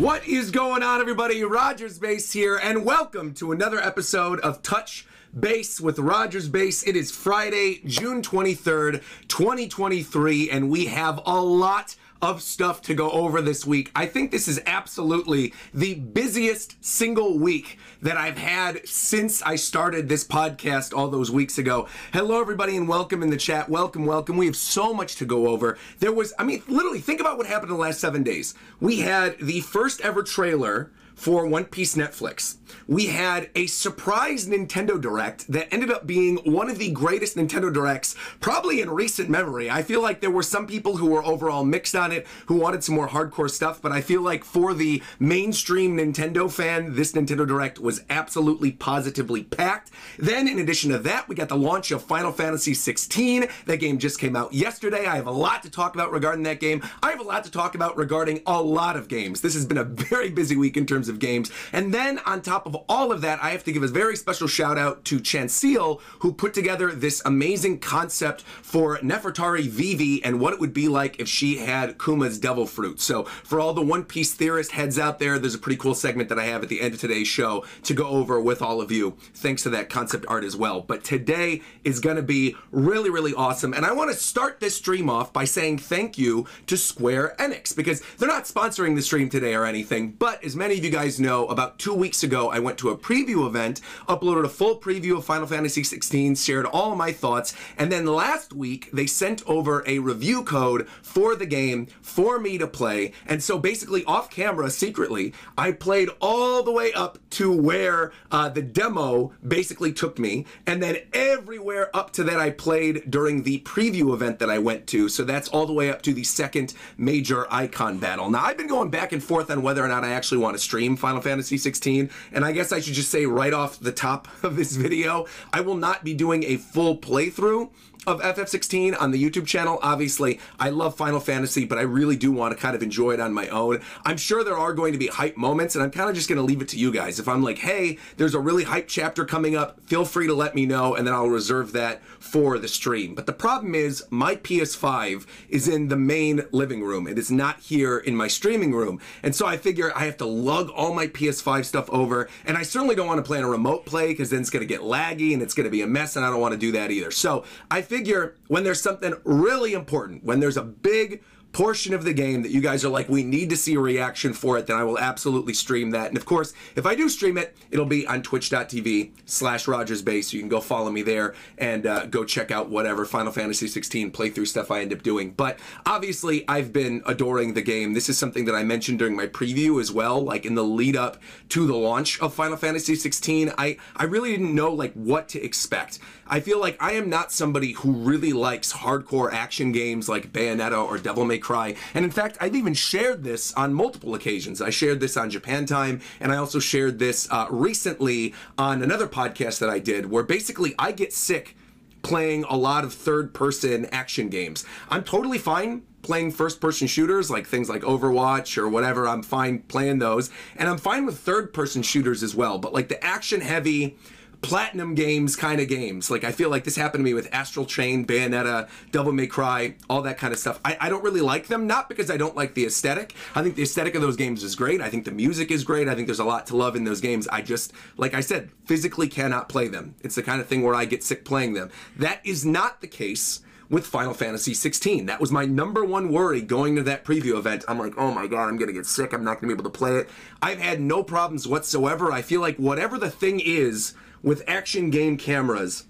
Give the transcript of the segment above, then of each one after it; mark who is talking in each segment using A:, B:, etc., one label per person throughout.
A: What is going on, everybody? Rogers Base here, and welcome to another episode of Touch Base with Rogers Base. It is Friday, June 23rd, 2023, and we have a lot of stuff to go over this week. I think this is absolutely the busiest single week that I've had since I started this podcast all those weeks ago. Hello, everybody, and welcome in the chat. Welcome, welcome. We have so much to go over. There was, I mean, literally, think about what happened in the last seven days. We had the first ever trailer for One Piece Netflix. We had a surprise Nintendo Direct that ended up being one of the greatest Nintendo Directs probably in recent memory. I feel like there were some people who were overall mixed on it, who wanted some more hardcore stuff, but I feel like for the mainstream Nintendo fan, this Nintendo Direct was absolutely positively packed. Then, in addition to that, we got the launch of Final Fantasy 16. That game just came out yesterday. I have a lot to talk about regarding that game. I have a lot to talk about regarding a lot of games. This has been a very busy week in terms games. And then on top of all of that, I have to give a very special shout out to Chancil, who put together this amazing concept for Nefertari Vivi and what it would be like if she had Kuma's devil fruit. So for all the One Piece theorist heads out there, there's a pretty cool segment that I have at the end of today's show to go over with all of you, thanks to that concept art as well. But today is going to be really, really awesome. And I want to start this stream off by saying thank you to Square Enix because they're not sponsoring the stream today or anything, but as many of you guys guys know, about two weeks ago, I went to a preview event, uploaded a full preview of Final Fantasy 16, shared all my thoughts, and then last week they sent over a review code for the game for me to play. And so basically, off camera, secretly, I played all the way up to where uh, the demo basically took me, and then everywhere up to that I played during the preview event that I went to. So that's all the way up to the second major icon battle. Now, I've been going back and forth on whether or not I actually want to stream Final Fantasy 16. And I guess I should just say right off the top of this video, I will not be doing a full playthrough of FF16 on the YouTube channel. Obviously, I love Final Fantasy, but I really do want to kind of enjoy it on my own. I'm sure there are going to be hype moments, and I'm kind of just going to leave it to you guys. If I'm like, hey, there's a really hype chapter coming up, feel free to let me know, and then I'll reserve that for the stream. But the problem is, my PS5 is in the main living room. It is not here in my streaming room. And so I figure I have to lug all my PS5 stuff over, and I certainly don't want to play in a remote play because then it's going to get laggy and it's going to be a mess, and I don't want to do that either. So I figure when there's something really important, when there's a big portion of the game that you guys are like, we need to see a reaction for it, then I will absolutely stream that. And of course, if I do stream it, it'll be on twitch.tv slash rogersbase. So you can go follow me there and uh, go check out whatever Final Fantasy 16 playthrough stuff I end up doing. But obviously, I've been adoring the game. This is something that I mentioned during my preview as well, like in the lead up to the launch of Final Fantasy 16. I, I really didn't know like what to expect. I feel like I am not somebody who really likes hardcore action games like Bayonetta or Devil May Cry. And in fact, I've even shared this on multiple occasions. I shared this on Japan Time, and I also shared this uh, recently on another podcast that I did, where basically I get sick playing a lot of third person action games. I'm totally fine playing first person shooters like things like Overwatch or whatever. I'm fine playing those. And I'm fine with third person shooters as well. But like the action heavy, platinum games kind of games. Like I feel like this happened to me with Astral Chain, Bayonetta, Devil May Cry, all that kind of stuff. I, I don't really like them, not because I don't like the aesthetic. I think the aesthetic of those games is great. I think the music is great. I think there's a lot to love in those games. I just, like I said, physically cannot play them. It's the kind of thing where I get sick playing them. That is not the case with Final Fantasy 16. That was my number one worry going to that preview event. I'm like, oh my god, I'm gonna get sick. I'm not gonna be able to play it. I've had no problems whatsoever. I feel like whatever the thing is with action game cameras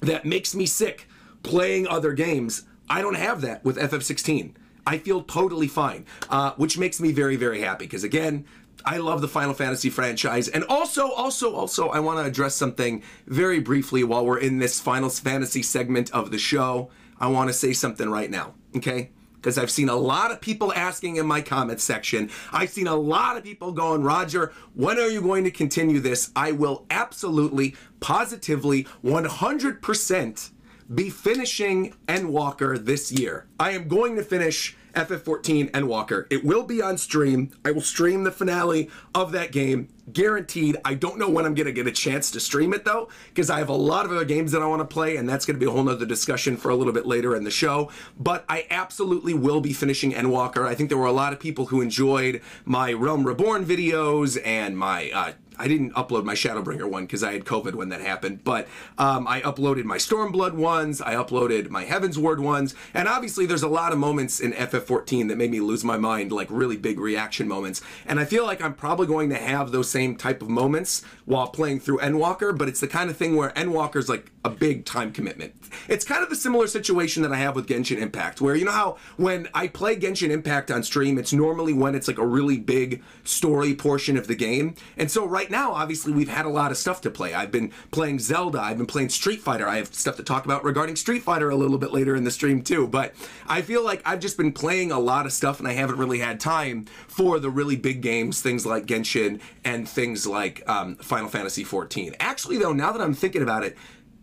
A: that makes me sick playing other games. I don't have that with FF16. I feel totally fine, uh, which makes me very, very happy because again, I love the Final Fantasy franchise. And also, also, also, I want to address something very briefly while we're in this Final Fantasy segment of the show. I want to say something right now, okay? Because I've seen a lot of people asking in my comments section. I've seen a lot of people going, Roger, when are you going to continue this? I will absolutely, positively, 100% be finishing Endwalker this year. I am going to finish FF14 Endwalker. It will be on stream. I will stream the finale of that game, guaranteed. I don't know when I'm going to get a chance to stream it though, because I have a lot of other games that I want to play, and that's going to be a whole nother discussion for a little bit later in the show. But I absolutely will be finishing Endwalker. I think there were a lot of people who enjoyed my Realm Reborn videos and my uh, I didn't upload my Shadowbringer one because I had COVID when that happened, but um, I uploaded my Stormblood ones, I uploaded my Heavensward ones, and obviously there's a lot of moments in FF14 that made me lose my mind, like really big reaction moments. And I feel like I'm probably going to have those same type of moments while playing through Endwalker, but it's the kind of thing where Endwalker's like a big time commitment. It's kind of the similar situation that I have with Genshin Impact, where you know how when I play Genshin Impact on stream, it's normally when it's like a really big story portion of the game. And so right now, obviously, we've had a lot of stuff to play. I've been playing Zelda, I've been playing Street Fighter. I have stuff to talk about regarding Street Fighter a little bit later in the stream too. But I feel like I've just been playing a lot of stuff and I haven't really had time for the really big games, things like Genshin and things like um, Final Fantasy XIV. Actually, though, now that I'm thinking about it,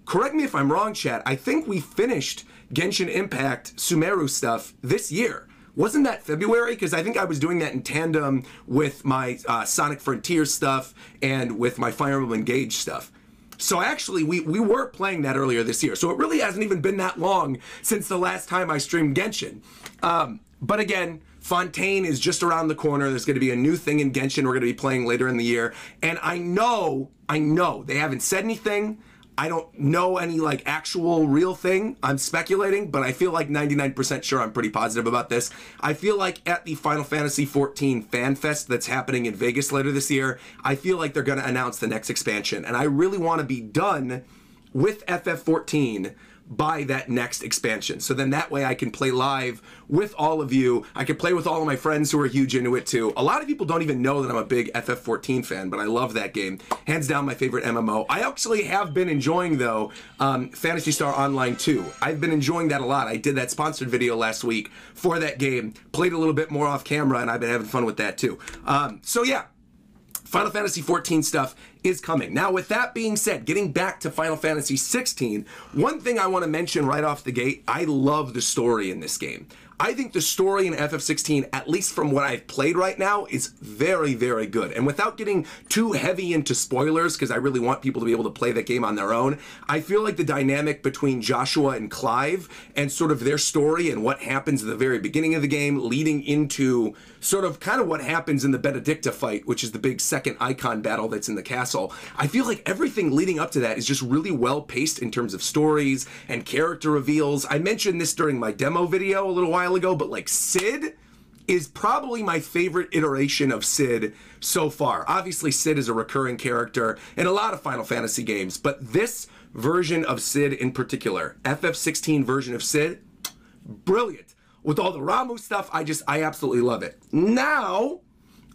A: correct me if I'm wrong, chat. I think we finished Genshin Impact Sumeru stuff this year. Wasn't that February? Because I think I was doing that in tandem with my uh, Sonic Frontier stuff and with my Fire Emblem Engage stuff. So actually, we, we were playing that earlier this year. So it really hasn't even been that long since the last time I streamed Genshin. Um, but again, Fontaine is just around the corner. There's going to be a new thing in Genshin we're going to be playing later in the year. And I know, I know, they haven't said anything. I don't know any like actual real thing. I'm speculating, but I feel like 99% sure I'm pretty positive about this. I feel like at the Final Fantasy XIV Fan Fest that's happening in Vegas later this year, I feel like they're going to announce the next expansion. And I really want to be done with FF14 by that next expansion. So then that way I can play live with all of you. I can play with all of my friends who are huge into it too. A lot of people don't even know that I'm a big FF14 fan, but I love that game. Hands down my favorite MMO. I actually have been enjoying though um, Phantasy Star Online 2. I've been enjoying that a lot. I did that sponsored video last week for that game. Played a little bit more off camera and I've been having fun with that too. Um, so yeah, Final Fantasy 14 stuff is coming. Now, with that being said, getting back to Final Fantasy 16, one thing I want to mention right off the gate I love the story in this game. I think the story in FF16, at least from what I've played right now, is very, very good. And without getting too heavy into spoilers, because I really want people to be able to play that game on their own, I feel like the dynamic between Joshua and Clive and sort of their story and what happens at the very beginning of the game, leading into sort of kind of what happens in the Benedicta fight, which is the big second icon battle that's in the castle. I feel like everything leading up to that is just really well paced in terms of stories and character reveals. I mentioned this during my demo video a little while ago, but like Sid is probably my favorite iteration of Sid so far. Obviously, Sid is a recurring character in a lot of Final Fantasy games, but this version of Sid in particular, FF16 version of Sid, brilliant with all the Ramuh stuff, I just, I absolutely love it. Now,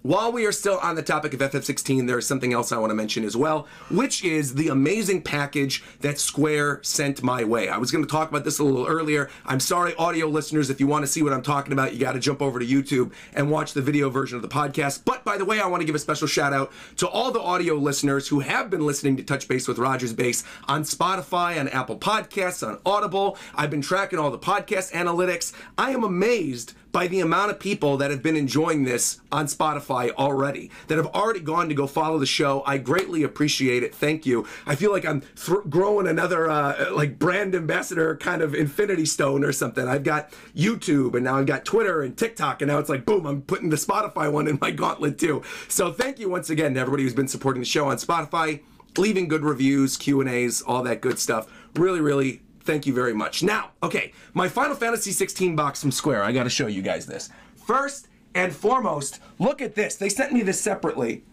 A: while we are still on the topic of FF16, there is something else I want to mention as well, which is the amazing package that Square sent my way. I was going to talk about this a little earlier. I'm sorry, audio listeners, if you want to see what I'm talking about, you got to jump over to YouTube and watch the video version of the podcast. But by the way, I want to give a special shout out to all the audio listeners who have been listening to Touch Base with Rogers Base on Spotify, on Apple Podcasts, on Audible. I've been tracking all the podcast analytics. I am amazed by the amount of people that have been enjoying this on Spotify already, that have already gone to go follow the show. I greatly appreciate it. Thank you. I feel like I'm th- growing another uh, like brand ambassador kind of infinity stone or something. I've got YouTube and now I've got Twitter and TikTok and now it's like boom, I'm putting the Spotify one in my gauntlet too. So thank you once again to everybody who's been supporting the show on Spotify, leaving good reviews, Q&As, all that good stuff. Really, really Thank you very much. Now, okay, my Final Fantasy 16 box from Square. I got to show you guys this. First and foremost, look at this. They sent me this separately.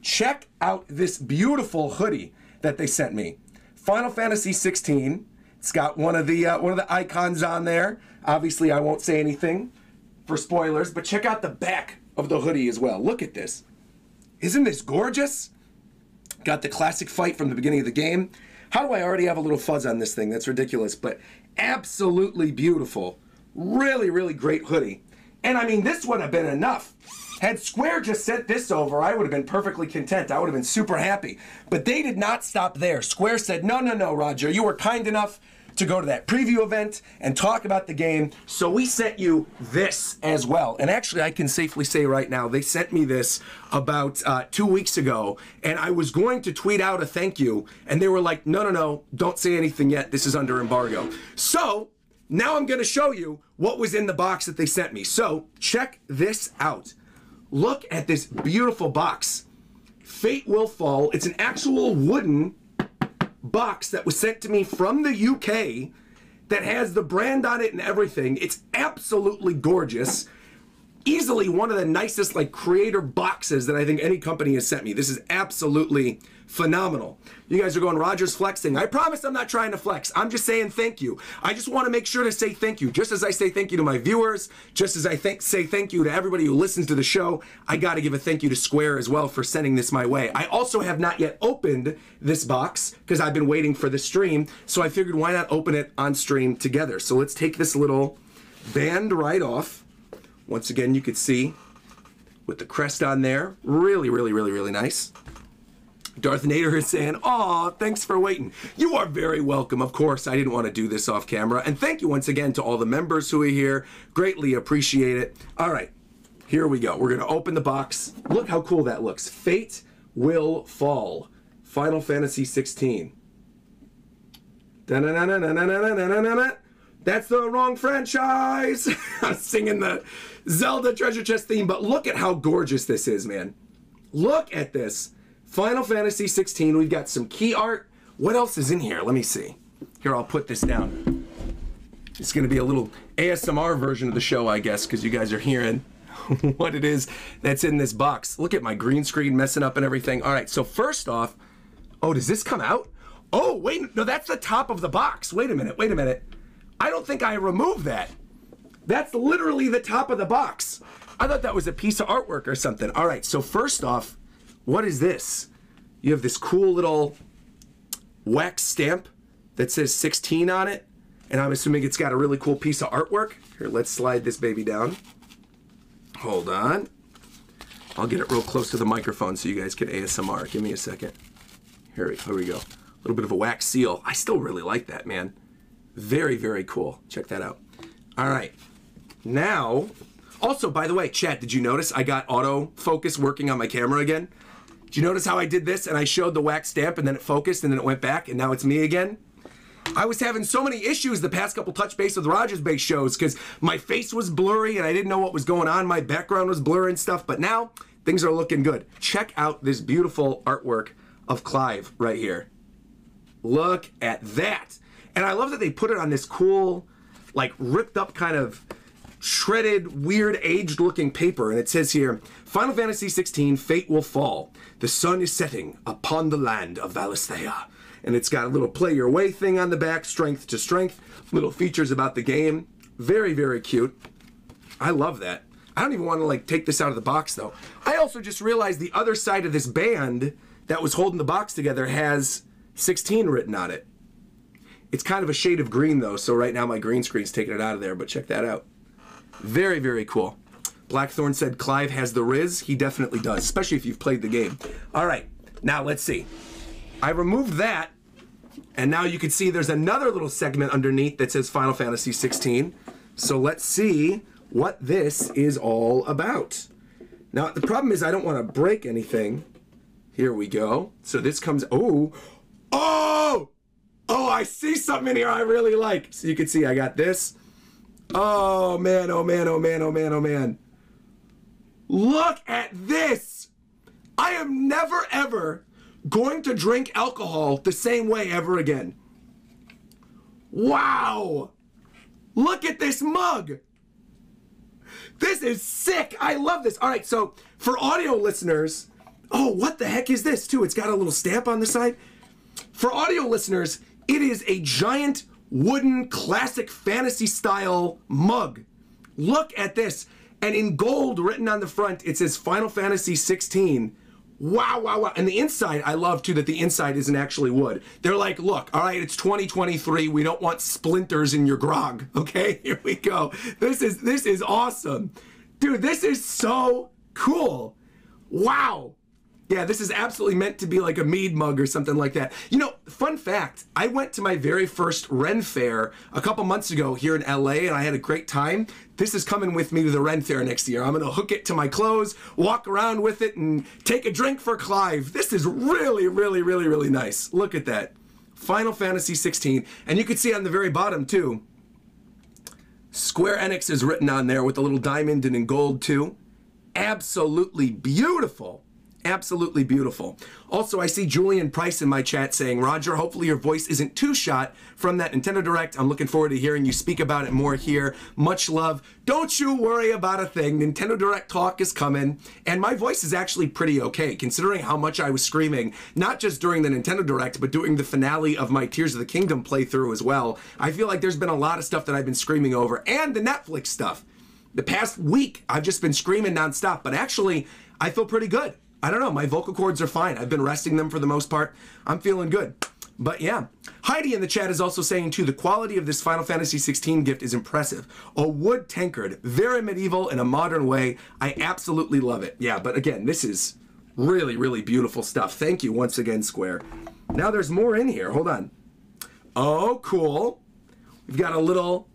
A: Check out this beautiful hoodie that they sent me. Final Fantasy 16. It's got one of the uh, one of the icons on there. Obviously, I won't say anything for spoilers, but check out the back of the hoodie as well. Look at this. Isn't this gorgeous? Got the classic fight from the beginning of the game. How do I already have a little fuzz on this thing? That's ridiculous, but absolutely beautiful. Really, really great hoodie. And I mean, this would have been enough. Had Square just sent this over, I would have been perfectly content. I would have been super happy. But they did not stop there. Square said, no, no, no, Roger, you were kind enough to go to that preview event and talk about the game. So we sent you this as well. And actually, I can safely say right now, they sent me this about uh, two weeks ago. And I was going to tweet out a thank you. And they were like, no, no, no, don't say anything yet. This is under embargo. So now I'm going to show you what was in the box that they sent me. So check this out. Look at this beautiful box. Fate Will Fall. It's an actual wooden box that was sent to me from the UK that has the brand on it and everything. It's absolutely gorgeous. Easily one of the nicest like creator boxes that I think any company has sent me. This is absolutely phenomenal. You guys are going Rogers flexing. I promise I'm not trying to flex. I'm just saying thank you. I just want to make sure to say thank you. Just as I say thank you to my viewers, just as I say thank you to everybody who listens to the show, I got to give a thank you to Square as well for sending this my way. I also have not yet opened this box because I've been waiting for the stream, so I figured why not open it on stream together. So let's take this little band right off. Once again, you could see with the crest on there. Really, really, really, really nice. Darth Nader is saying, Aw, thanks for waiting. You are very welcome. Of course, I didn't want to do this off camera. And thank you once again to all the members who are here. Greatly appreciate it. All right, here we go. We're going to open the box. Look how cool that looks. Fate Will Fall. Final Fantasy 16. That's the wrong franchise. I'm singing the Zelda treasure chest theme, but look at how gorgeous this is, man. Look at this. Final Fantasy 16. We've got some key art. What else is in here? Let me see. Here, I'll put this down. It's going to be a little ASMR version of the show, I guess, because you guys are hearing what it is that's in this box. Look at my green screen messing up and everything. All right, so first off, oh, does this come out? Oh, wait, no, that's the top of the box. Wait a minute, wait a minute. I don't think I removed that. That's literally the top of the box. I thought that was a piece of artwork or something. All right, so first off, what is this? You have this cool little wax stamp that says 16 on it, and I'm assuming it's got a really cool piece of artwork. Here, let's slide this baby down. Hold on. I'll get it real close to the microphone so you guys can ASMR. Give me a second. Here, here we go. A little bit of a wax seal. I still really like that, man. Very, very cool. Check that out. All right. Now, also, by the way, Chad, did you notice I got autofocus working on my camera again? Do you notice how I did this and I showed the wax stamp and then it focused and then it went back and now it's me again? I was having so many issues the past couple touch base with Rogers base shows because my face was blurry and I didn't know what was going on. My background was blurry and stuff, but now things are looking good. Check out this beautiful artwork of Clive right here. Look at that. And I love that they put it on this cool, like ripped up kind of shredded, weird, aged looking paper. And it says here Final Fantasy XVI Fate Will Fall. The sun is setting upon the land of Valisthea. And it's got a little play your way thing on the back, strength to strength, little features about the game. Very, very cute. I love that. I don't even want to like take this out of the box though. I also just realized the other side of this band that was holding the box together has 16 written on it. It's kind of a shade of green though, so right now my green screen's taking it out of there, but check that out. Very, very cool. Blackthorn said Clive has the Riz. He definitely does, especially if you've played the game. All right, now let's see. I removed that, and now you can see there's another little segment underneath that says Final Fantasy 16. So let's see what this is all about. Now, the problem is I don't want to break anything. Here we go. So this comes, oh, oh, oh, I see something in here I really like. So you can see I got this. Oh man, oh man, oh man, oh man, oh man. Look at this! I am never ever going to drink alcohol the same way ever again. Wow! Look at this mug! This is sick! I love this. All right, so for audio listeners, oh, what the heck is this, too? It's got a little stamp on the side. For audio listeners, it is a giant wooden classic fantasy style mug. Look at this. And in gold written on the front, it says Final Fantasy 16. Wow, wow, wow. And the inside, I love too that the inside isn't actually wood. They're like, look, all right, it's 2023. We don't want splinters in your grog. Okay, here we go. This is this is awesome. Dude, this is so cool. Wow. Yeah, this is absolutely meant to be like a mead mug or something like that. You know, fun fact I went to my very first Ren Fair a couple months ago here in LA and I had a great time. This is coming with me to the Ren Fair next year. I'm going to hook it to my clothes, walk around with it, and take a drink for Clive. This is really, really, really, really nice. Look at that. Final Fantasy 16. And you can see on the very bottom, too, Square Enix is written on there with a little diamond and in gold, too. Absolutely beautiful absolutely beautiful. Also, I see Julian Price in my chat saying, Roger, hopefully your voice isn't too shot from that Nintendo Direct. I'm looking forward to hearing you speak about it more here. Much love. Don't you worry about a thing. Nintendo Direct talk is coming, and my voice is actually pretty okay, considering how much I was screaming, not just during the Nintendo Direct, but during the finale of my Tears of the Kingdom playthrough as well. I feel like there's been a lot of stuff that I've been screaming over, and the Netflix stuff. The past week, I've just been screaming nonstop, but actually, I feel pretty good. I don't know. My vocal cords are fine. I've been resting them for the most part. I'm feeling good. But yeah, Heidi in the chat is also saying too the quality of this Final Fantasy 16 gift is impressive. A wood tankard, very medieval in a modern way. I absolutely love it. Yeah, but again, this is really, really beautiful stuff. Thank you once again, Square. Now there's more in here. Hold on. Oh, cool. We've got a little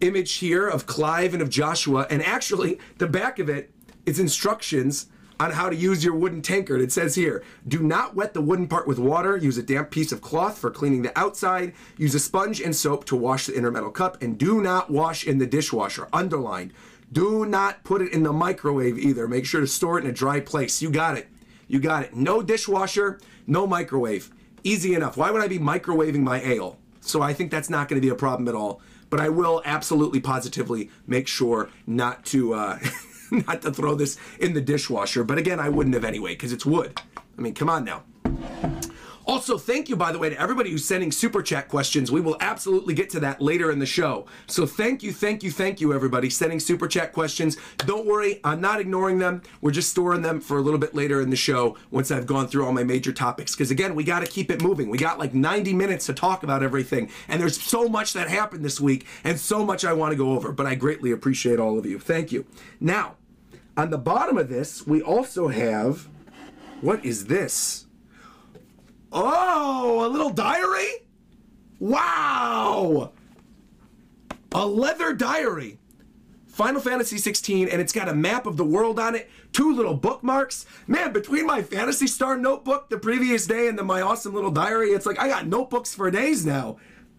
A: image here of Clive and of Joshua, and actually, the back of it is instructions on how to use your wooden tankard. It says here, do not wet the wooden part with water. Use a damp piece of cloth for cleaning the outside. Use a sponge and soap to wash the inner metal cup. And do not wash in the dishwasher. Underlined. Do not put it in the microwave either. Make sure to store it in a dry place. You got it. You got it. No dishwasher, no microwave. Easy enough. Why would I be microwaving my ale? So I think that's not going to be a problem at all. But I will absolutely positively make sure not to uh, not to throw this in the dishwasher. But again, I wouldn't have anyway because it's wood. I mean, come on now. Also, thank you, by the way, to everybody who's sending super chat questions. We will absolutely get to that later in the show. So, thank you, thank you, thank you, everybody, sending super chat questions. Don't worry, I'm not ignoring them. We're just storing them for a little bit later in the show once I've gone through all my major topics. Because, again, we got to keep it moving. We got like 90 minutes to talk about everything. And there's so much that happened this week and so much I want to go over. But I greatly appreciate all of you. Thank you. Now, on the bottom of this, we also have what is this? Oh, a little diary? Wow! A leather diary. Final Fantasy 16, and it's got a map of the world on it, two little bookmarks. Man, between my Phantasy Star notebook the previous day and then my awesome little diary, it's like I got notebooks for days now.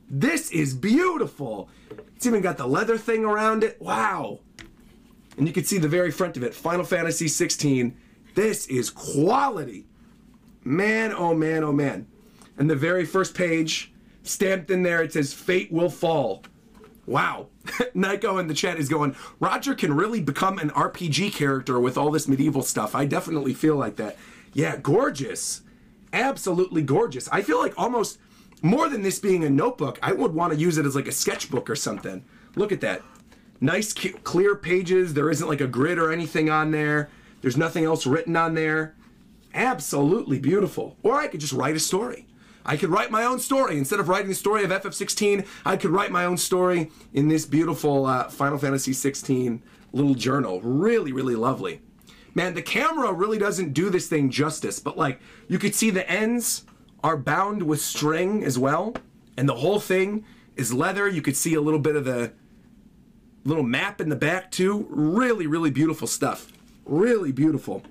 A: This is beautiful. It's even got the leather thing around it. Wow. And you can see the very front of it Final Fantasy 16. This is quality. Man, oh man, oh man. And the very first page, stamped in there, it says Fate will fall. Wow. Nico in the chat is going, Roger can really become an RPG character with all this medieval stuff. I definitely feel like that. Yeah, gorgeous. Absolutely gorgeous. I feel like almost more than this being a notebook, I would want to use it as like a sketchbook or something. Look at that. Nice clear pages. There isn't like a grid or anything on there. There's nothing else written on there. Absolutely beautiful. Or I could just write a story. I could write my own story. Instead of writing the story of FF16, I could write my own story in this beautiful uh, Final Fantasy 16 little journal. Really, really lovely. Man, the camera really doesn't do this thing justice, but like you could see the ends are bound with string as well, and the whole thing is leather. You could see a little bit of the little map in the back too. Really, really beautiful stuff. Really beautiful.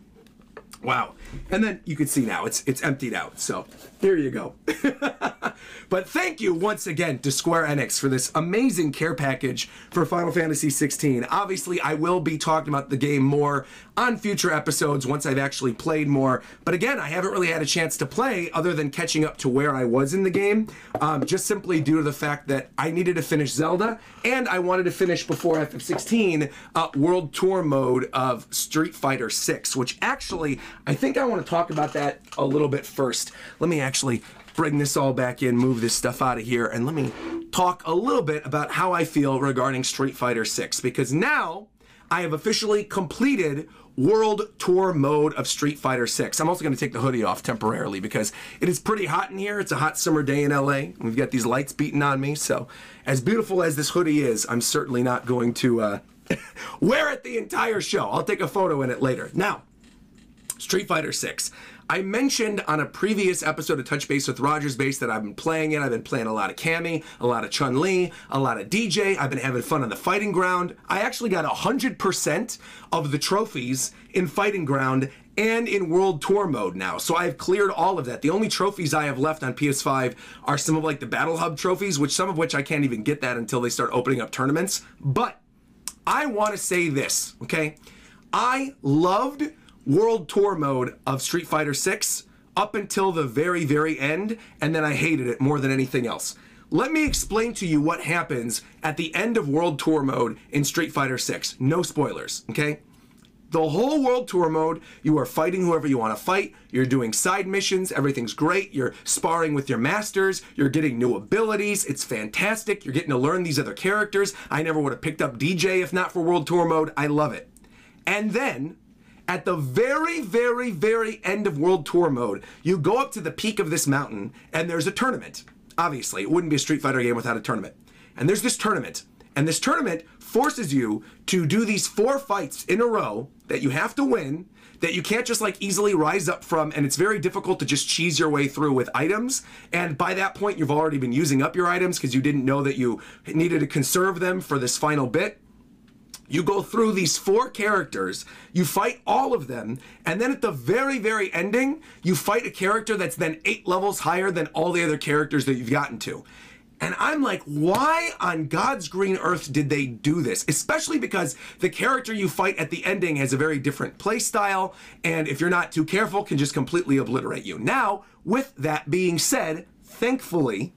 A: Wow. And then you can see now it's it's emptied out. So here you go. but thank you once again to Square Enix for this amazing care package for Final Fantasy 16. Obviously, I will be talking about the game more on future episodes once I've actually played more. But again, I haven't really had a chance to play other than catching up to where I was in the game, um, just simply due to the fact that I needed to finish Zelda and I wanted to finish before FF16 uh, World Tour mode of Street Fighter 6, which actually I think I want to talk about that a little bit first. Let me actually bring this all back in, move this stuff out of here, and let me talk a little bit about how I feel regarding Street Fighter 6 because now I have officially completed World Tour mode of Street Fighter 6. I'm also going to take the hoodie off temporarily because it is pretty hot in here. It's a hot summer day in LA. We've got these lights beating on me, so as beautiful as this hoodie is, I'm certainly not going to uh, wear it the entire show. I'll take a photo in it later. Now, Street Fighter 6. I mentioned on a previous episode of Touch Base with Rogers Base that I've been playing it. I've been playing a lot of Cammy, a lot of Chun Li, a lot of Dee Jay. I've been having fun on the fighting ground. I actually got 100% of the trophies in fighting ground and in World Tour mode now. So I've cleared all of that. The only trophies I have left on PS5 are some of like the Battle Hub trophies, which some of which I can't even get that until they start opening up tournaments. But I want to say this, okay? I loved World Tour mode of Street Fighter 6 up until the very, very end, and then I hated it more than anything else. Let me explain to you what happens at the end of World Tour mode in Street Fighter 6. No spoilers, okay? The whole World Tour mode, you are fighting whoever you want to fight. You're doing side missions. Everything's great. You're sparring with your masters. You're getting new abilities. It's fantastic. You're getting to learn these other characters. I never would have picked up Dee Jay if not for World Tour mode. I love it. And then at the very, very, very end of World Tour mode, you go up to the peak of this mountain and there's a tournament. Obviously, it wouldn't be a Street Fighter game without a tournament. And there's this tournament. And this tournament forces you to do these four fights in a row that you have to win, that you can't just like easily rise up from. And it's very difficult to just cheese your way through with items. And by that point, you've already been using up your items because you didn't know that you needed to conserve them for this final bit. You go through these four characters, you fight all of them, and then at the very, very ending, you fight a character that's then eight levels higher than all the other characters that you've gotten to. And I'm like, why on God's green earth did they do this? Especially because the character you fight at the ending has a very different play style, and if you're not too careful, can just completely obliterate you. Now, with that being said, thankfully,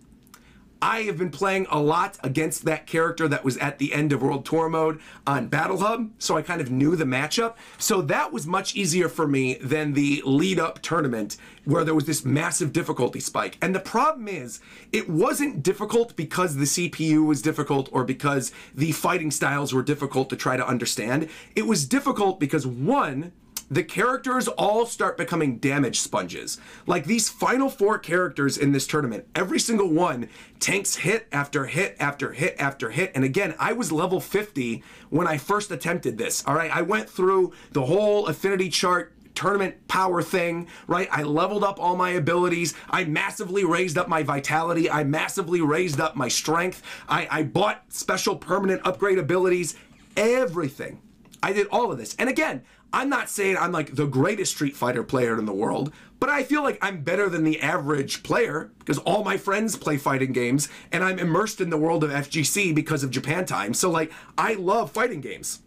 A: I have been playing a lot against that character that was at the end of World Tour mode on Battle Hub, so I kind of knew the matchup. So that was much easier for me than the lead up tournament where there was this massive difficulty spike. And the problem is, it wasn't difficult because the CPU was difficult or because the fighting styles were difficult to try to understand. It was difficult because one, the characters all start becoming damage sponges. Like these final four characters in this tournament, every single one tanks hit after hit after hit after hit. And again, I was level 50 when I first attempted this. All right, I went through the whole affinity chart tournament power thing, right? I leveled up all my abilities. I massively raised up my vitality. I massively raised up my strength. I, I bought special permanent upgrade abilities. Everything. I did all of this. And again, I'm not saying I'm like the greatest Street Fighter player in the world, but I feel like I'm better than the average player because all my friends play fighting games and I'm immersed in the world of FGC because of Japan time. So like I love fighting games.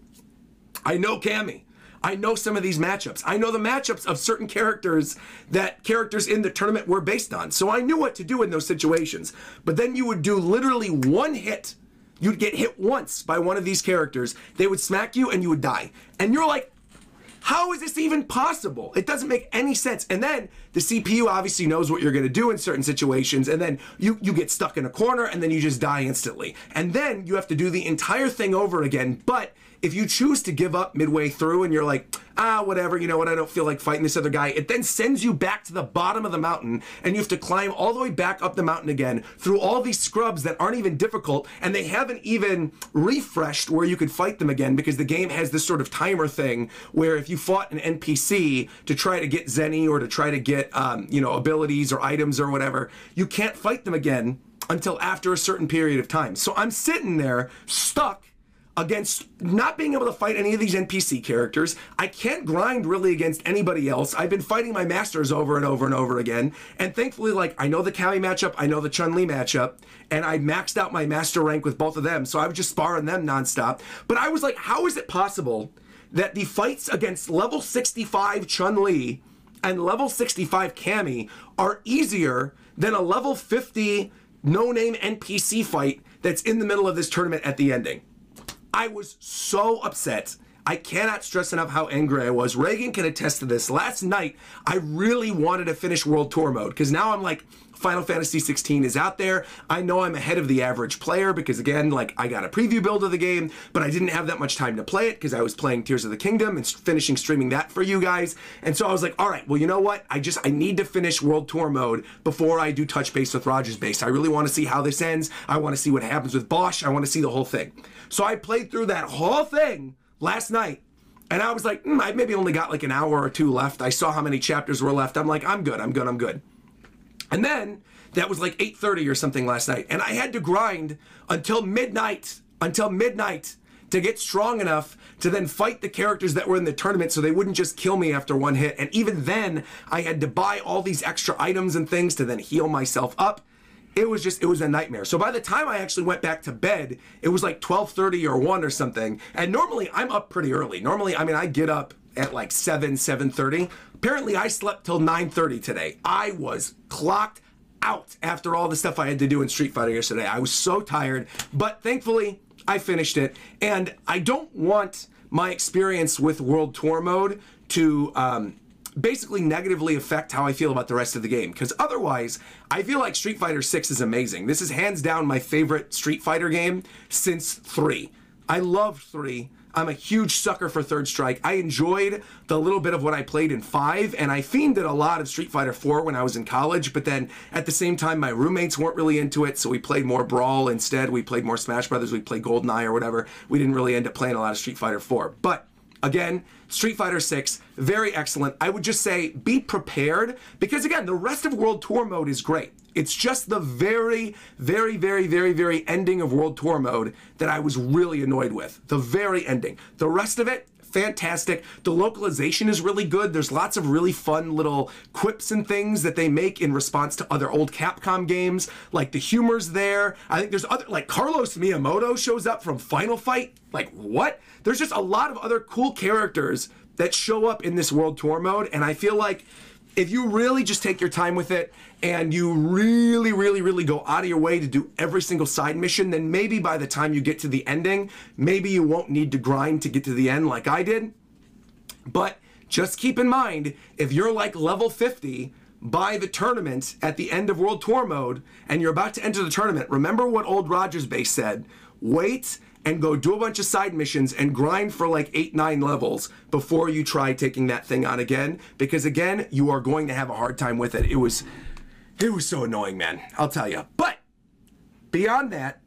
A: I know Cammy. I know some of these matchups. I know the matchups of certain characters that characters in the tournament were based on. So I knew what to do in those situations. But then you would do literally one hit. You'd get hit once by one of these characters. They would smack you and you would die. And you're like, how is this even possible? It doesn't make any sense. And then the CPU obviously knows what you're going to do in certain situations, and then you, you get stuck in a corner and then you just die instantly. And then you have to do the entire thing over again, but if you choose to give up midway through and you're like, ah, whatever, you know what, I don't feel like fighting this other guy, it then sends you back to the bottom of the mountain and you have to climb all the way back up the mountain again through all these scrubs that aren't even difficult and they haven't even refreshed where you could fight them again because the game has this sort of timer thing where if you fought an NPC to try to get Zenny or to try to get, um, you know, abilities or items or whatever, you can't fight them again until after a certain period of time. So I'm sitting there stuck against not being able to fight any of these NPC characters. I can't grind really against anybody else. I've been fighting my masters over and over and over again. And thankfully, like, I know the Cammy matchup, I know the Chun Li matchup, and I maxed out my master rank with both of them. So I was just sparring them nonstop. But I was like, how is it possible that the fights against level 65 Chun Li and level 65 Cammy are easier than a level 50 no name NPC fight that's in the middle of this tournament at the ending? I was so upset. I cannot stress enough how angry I was. Reagan can attest to this. Last night, I really wanted to finish World Tour mode because now I'm like, Final Fantasy 16 is out there. I know I'm ahead of the average player because again, like I got a preview build of the game, but I didn't have that much time to play it because I was playing Tears of the Kingdom and finishing streaming that for you guys. And so I was like, all right, well, you know what? I just I need to finish World Tour mode before I do touch base with Rogers base. I really want to see how this ends. I want to see what happens with Bosch. I want to see the whole thing. So I played through that whole thing last night And I was like, mm, I maybe only got like an hour or two left. I saw how many chapters were left. I'm like, I'm good, I'm good, I'm good. And then that was like 8:30 or something last night, and I had to grind until midnight, until midnight to get strong enough to then fight the characters that were in the tournament so they wouldn't just kill me after one hit. And even then, I had to buy all these extra items and things to then heal myself up. It was just it was a nightmare. So by the time I actually went back to bed, it was like 12:30 or 1 or something. And normally I'm up pretty early. Normally, I mean, I get up at like 7, 7:30. Apparently, I slept till 9:30 today. I was clocked out after all the stuff I had to do in Street Fighter yesterday. I was so tired, but thankfully I finished it. And I don't want my experience with World Tour mode to um, basically negatively affect how I feel about the rest of the game. Because otherwise, I feel like Street Fighter 6 is amazing. This is hands down my favorite Street Fighter game since 3. I loved 3. I'm a huge sucker for Third Strike. I enjoyed the little bit of what I played in 5, and I fiended a lot of Street Fighter 4 when I was in college, but then at the same time, my roommates weren't really into it, so we played more Brawl instead. We played more Smash Brothers, we played GoldenEye or whatever. We didn't really end up playing a lot of Street Fighter 4. But Again, Street Fighter 6, very excellent. I would just say be prepared because, again, the rest of World Tour mode is great. It's just the very, very, very, very, very ending of World Tour mode that I was really annoyed with. The very ending. The rest of it, fantastic. The localization is really good. There's lots of really fun little quips and things that they make in response to other old Capcom games. Like the humor's there. I think there's other, like Carlos Miyamoto shows up from Final Fight. Like, what? There's just a lot of other cool characters that show up in this World Tour mode, and I feel like if you really just take your time with it and you really, really, really go out of your way to do every single side mission, then maybe by the time you get to the ending, maybe you won't need to grind to get to the end like I did. But just keep in mind, if you're like level 50 by the tournament at the end of World Tour mode and you're about to enter the tournament, remember what old Rogers Base said wait and go do a bunch of side missions and grind for like eight, nine levels before you try taking that thing on again. Because again, you are going to have a hard time with it. It was, it was so annoying, man. I'll tell you. But beyond that,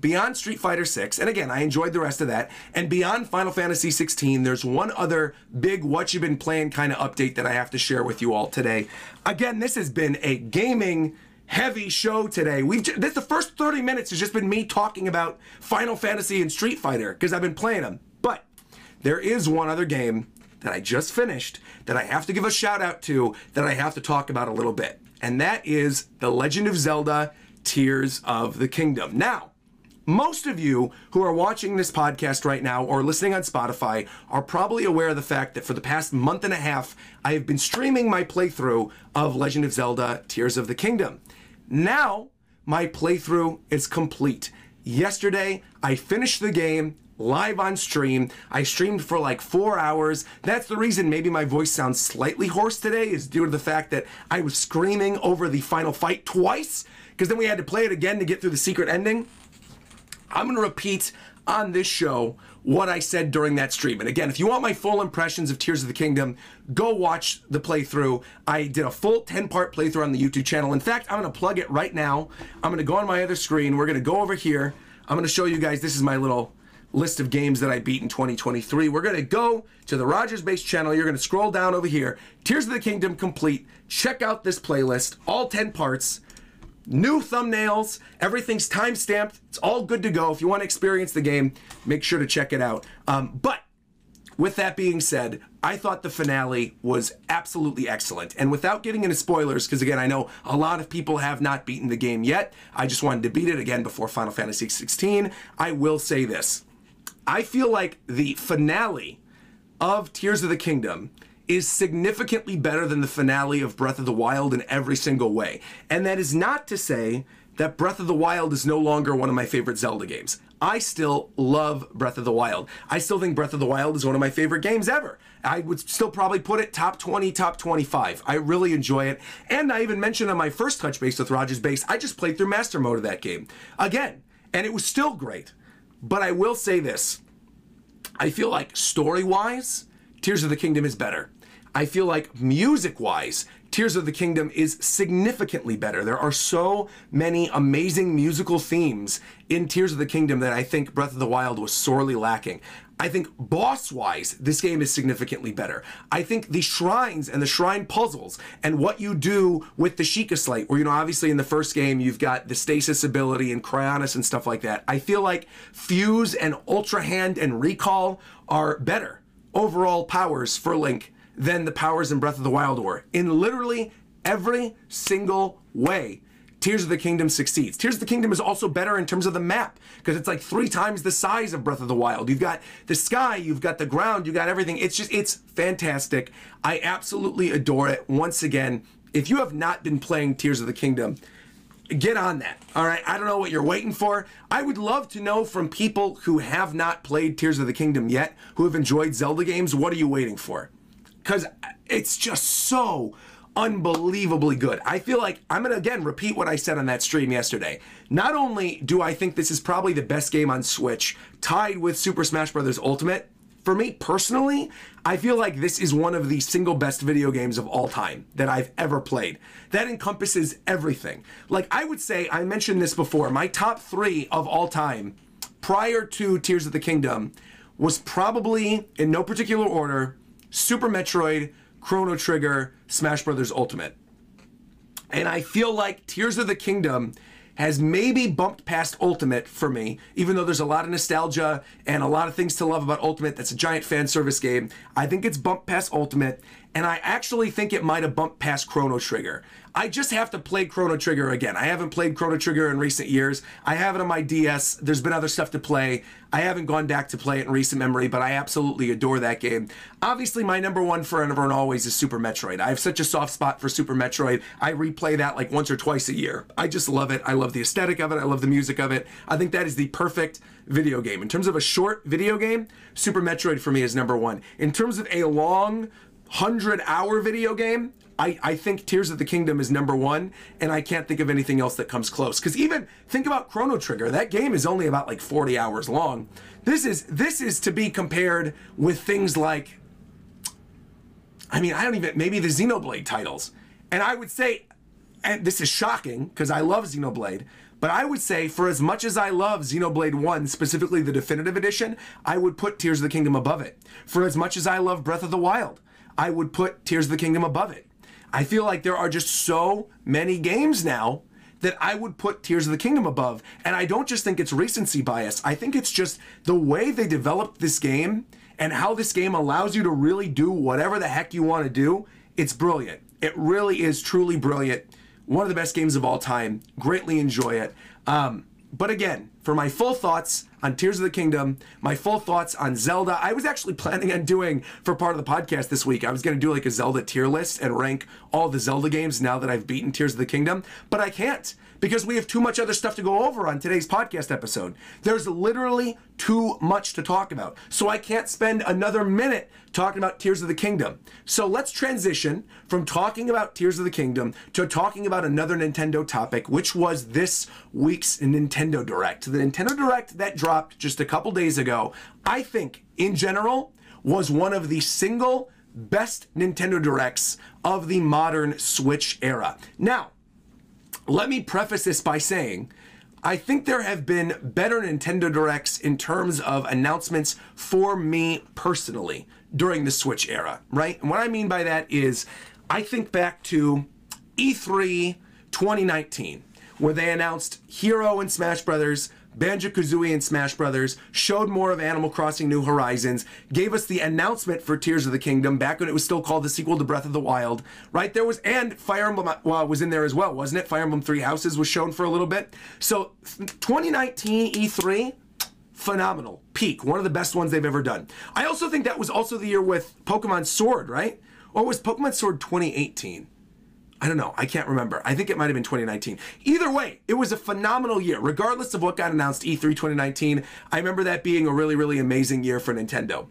A: beyond Street Fighter 6, and again, I enjoyed the rest of that, and beyond Final Fantasy 16, there's one other big what you've been playing kind of update that I have to share with you all today. Again, this has been a gaming heavy show today. We've just, this the first 30 minutes has just been me talking about Final Fantasy and Street Fighter because I've been playing them. But there is one other game that I just finished that I have to give a shout out to that I have to talk about a little bit. And that is The Legend of Zelda Tears of the Kingdom. Now, most of you who are watching this podcast right now or listening on Spotify are probably aware of the fact that for the past month and a half, I have been streaming my playthrough of Legend of Zelda Tears of the Kingdom. Now, my playthrough is complete. Yesterday, I finished the game live on stream. I streamed for like four hours. That's the reason maybe my voice sounds slightly hoarse today, is due to the fact that I was screaming over the final fight twice, because then we had to play it again to get through the secret ending. I'm going to repeat on this show what I said during that stream. And again, if you want my full impressions of Tears of the Kingdom, go watch the playthrough. I did a full 10 part playthrough on the YouTube channel. In fact, I'm going to plug it right now. I'm going to go on my other screen. We're going to go over here. I'm going to show you guys this is my little list of games that I beat in 2023. We're going to go to the Rogers Base channel. You're going to scroll down over here. Tears of the Kingdom complete. Check out this playlist, all 10 parts new thumbnails, everything's time stamped. It's all good to go. If you want to experience the game, make sure to check it out. Um, but with that being said, I thought the finale was absolutely excellent. And without getting into spoilers, because again, I know a lot of people have not beaten the game yet, I just wanted to beat it again before Final Fantasy XVI. I will say this I feel like the finale of Tears of the Kingdom is significantly better than the finale of Breath of the Wild in every single way. And that is not to say that Breath of the Wild is no longer one of my favorite Zelda games. I still love Breath of the Wild. I still think Breath of the Wild is one of my favorite games ever. I would still probably put it top 20, top 25. I really enjoy it. And I even mentioned on my first touch base with Rogers Base, I just played through Master Mode of that game. Again, and it was still great. But I will say this I feel like story wise, Tears of the Kingdom is better. I feel like music wise, Tears of the Kingdom is significantly better. There are so many amazing musical themes in Tears of the Kingdom that I think Breath of the Wild was sorely lacking. I think boss wise, this game is significantly better. I think the shrines and the shrine puzzles and what you do with the Sheikah Slate, where, you know, obviously in the first game, you've got the stasis ability and Cryonis and stuff like that. I feel like Fuse and Ultra Hand and Recall are better overall powers for Link than the powers in Breath of the Wild were. In literally every single way. Tears of the Kingdom succeeds. Tears of the Kingdom is also better in terms of the map because it's like three times the size of Breath of the Wild. You've got the sky, you've got the ground, you've got everything. It's just, it's fantastic. I absolutely adore it. Once again, if you have not been playing Tears of the Kingdom, get on that. All right. I don't know what you're waiting for. I would love to know from people who have not played Tears of the Kingdom yet, who have enjoyed Zelda games, what are you waiting for? Because it's just so unbelievably good. I feel like I'm going to again repeat what I said on that stream yesterday. Not only do I think this is probably the best game on Switch, tied with Super Smash Bros. Ultimate, for me personally, I feel like this is one of the single best video games of all time that I've ever played. That encompasses everything. Like I would say, I mentioned this before, my top three of all time prior to Tears of the Kingdom was probably, in no particular order, Super Metroid, Chrono Trigger, Smash Brothers Ultimate. And I feel like Tears of the Kingdom has maybe bumped past Ultimate for me, even though there's a lot of nostalgia and a lot of things to love about Ultimate. That's a giant fan service game. I think it's bumped past Ultimate, and I actually think it might have bumped past Chrono Trigger. I just have to play Chrono Trigger again. I haven't played Chrono Trigger in recent years. I have it on my DS. There's been other stuff to play. I haven't gone back to play it in recent memory, but I absolutely adore that game. Obviously, my number one forever and always is Super Metroid. I have such a soft spot for Super Metroid. I replay that like once or twice a year. I just love it. I love the aesthetic of it. I love the music of it. I think that is the perfect video game. In terms of a short video game, Super Metroid for me is number one. In terms of a long, 100 hour video game, I, I think Tears of the Kingdom is number one, and I can't think of anything else that comes close. Because even think about Chrono Trigger. That game is only about like 40 hours long. This is this is to be compared with things like I mean, I don't even maybe the Xenoblade titles. And I would say, and this is shocking because I love Xenoblade, but I would say for as much as I love Xenoblade 1, specifically the definitive edition, I would put Tears of the Kingdom above it. For as much as I love Breath of the Wild, I would put Tears of the Kingdom above it. I feel like there are just so many games now that I would put Tears of the Kingdom above. And I don't just think it's recency bias, I think it's just the way they developed this game and how this game allows you to really do whatever the heck you want to do. It's brilliant. It really is truly brilliant. One of the best games of all time. Greatly enjoy it. Um, but again, for my full thoughts on Tears of the Kingdom, my full thoughts on Zelda, I was actually planning on doing for part of the podcast this week. I was going to do like a Zelda tier list and rank all the Zelda games now that I've beaten Tears of the Kingdom, but I can't because we have too much other stuff to go over on today's podcast episode. There's literally too much to talk about. So I can't spend another minute talking about Tears of the Kingdom. So let's transition from talking about Tears of the Kingdom to talking about another Nintendo topic, which was this week's Nintendo Direct. The Nintendo Direct that dropped just a couple days ago, I think, in general, was one of the single best Nintendo Directs of the modern Switch era. Now, let me preface this by saying I think there have been better Nintendo Directs in terms of announcements for me personally during the Switch era, right? And what I mean by that is I think back to E3 2019, where they announced Hero and Smash Brothers, Banjo Kazooie and Smash Brothers, showed more of Animal Crossing New Horizons, gave us the announcement for Tears of the Kingdom back when it was still called the sequel to Breath of the Wild, right? There was, and Fire Emblem uh, was in there as well, wasn't it? Fire Emblem Three Houses was shown for a little bit. So 2019 E3, phenomenal, peak, one of the best ones they've ever done. I also think that was also the year with Pokemon Sword, right? Or was Pokemon Sword 2018? I don't know. I can't remember. I think it might have been 2019. Either way, it was a phenomenal year. Regardless of what got announced E3 2019, I remember that being a really, really amazing year for Nintendo.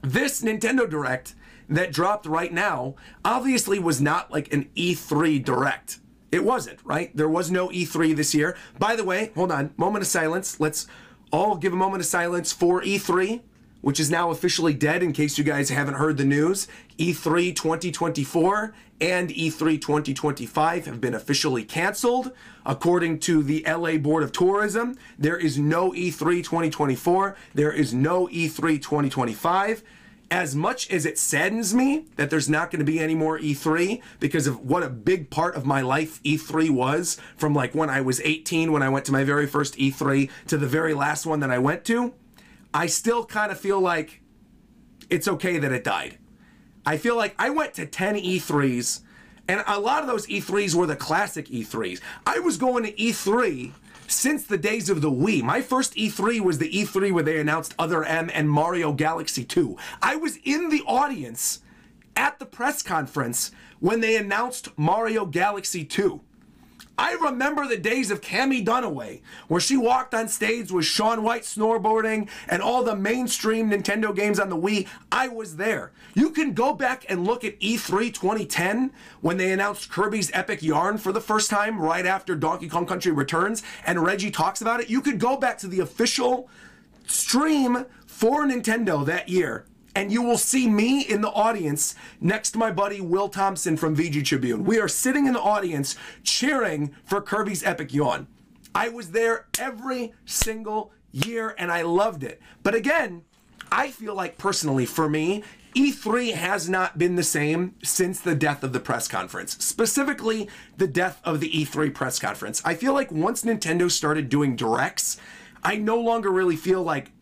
A: This Nintendo Direct that dropped right now obviously was not like an E3 Direct. It wasn't, right? There was no E3 this year. By the way, hold on, moment of silence. Let's all give a moment of silence for E3 which is now officially dead in case you guys haven't heard the news. E3 2024 and E3 2025 have been officially canceled. According to the LA Board of Tourism, there is no E3 2024, there is no E3 2025 as much as it saddens me that there's not going to be any more E3 because of what a big part of my life E3 was from like when I was 18 when I went to my very first E3 to the very last one that I went to, I still kind of feel like it's okay that it died. I feel like I went to 10 E3s and a lot of those E3s were the classic E3s. I was going to E3 since the days of the Wii. My first E3 was the E3 where they announced Other M and Mario Galaxy 2. I was in the audience at the press conference when they announced Mario Galaxy 2. I remember the days of Cammie Dunaway, where she walked on stage with Shaun White snowboarding and all the mainstream Nintendo games on the Wii. I was there. You can go back and look at E3 2010 when they announced Kirby's Epic Yarn for the first time right after Donkey Kong Country returns, and Reggie talks about it. You could go back to the official stream for Nintendo that year and you will see me in the audience next to my buddy Will Thompson from VG Tribune. We are sitting in the audience cheering for Kirby's Epic Yawn. I was there every single year and I loved it. But again, I feel like personally for me, E3 has not been the same since the death of the press conference, specifically the death of the E3 press conference. I feel like once Nintendo started doing directs, I no longer really feel like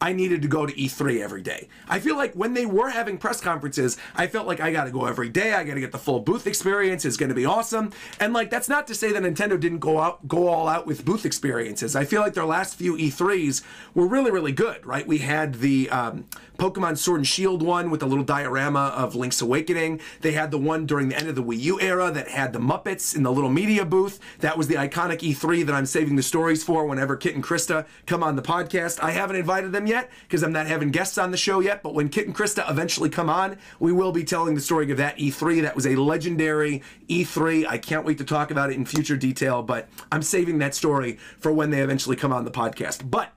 A: I needed to go to E3 every day. I feel like when they were having press conferences, I felt like I got to go every day. I got to get the full booth experience. It's going to be awesome. And like that's not to say that Nintendo didn't go out go all out with booth experiences. I feel like their last few E3s were really really good, right? We had the um, Pokemon Sword and Shield one with a little diorama of Link's Awakening. They had the one during the end of the Wii U era that had the Muppets in the little media booth. That was the iconic E3 that I'm saving the stories for whenever Kit and Krista come on the podcast. I haven't invited them yet because I'm not having guests on the show yet, but when Kit and Krista eventually come on, we will be telling the story of that E3. That was a legendary E3. I can't wait to talk about it in future detail, but I'm saving that story for when they eventually come on the podcast. But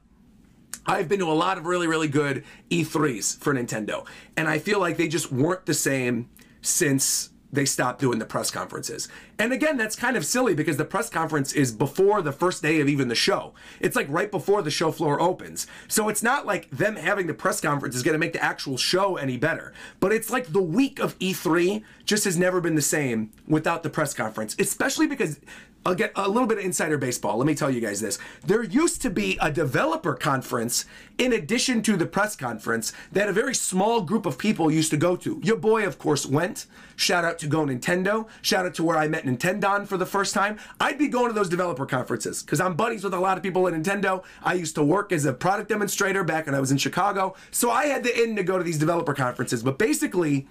A: I've been to a lot of really, really good E3s for Nintendo, and I feel like they just weren't the same since they stopped doing the press conferences. And again, that's kind of silly because the press conference is before the first day of even the show. It's like right before the show floor opens. So it's not like them having the press conference is going to make the actual show any better. But it's like the week of E3 just has never been the same without the press conference, especially because I'll get a little bit of insider baseball. Let me tell you guys this. There used to be a developer conference in addition to the press conference that a very small group of people used to go to. Your boy, of course, went. Shout out to Go Nintendo. Shout out to where I met Nintendon for the first time. I'd be going to those developer conferences because I'm buddies with a lot of people at Nintendo. I used to work as a product demonstrator back when I was in Chicago. So I had the in to go to these developer conferences. But basically,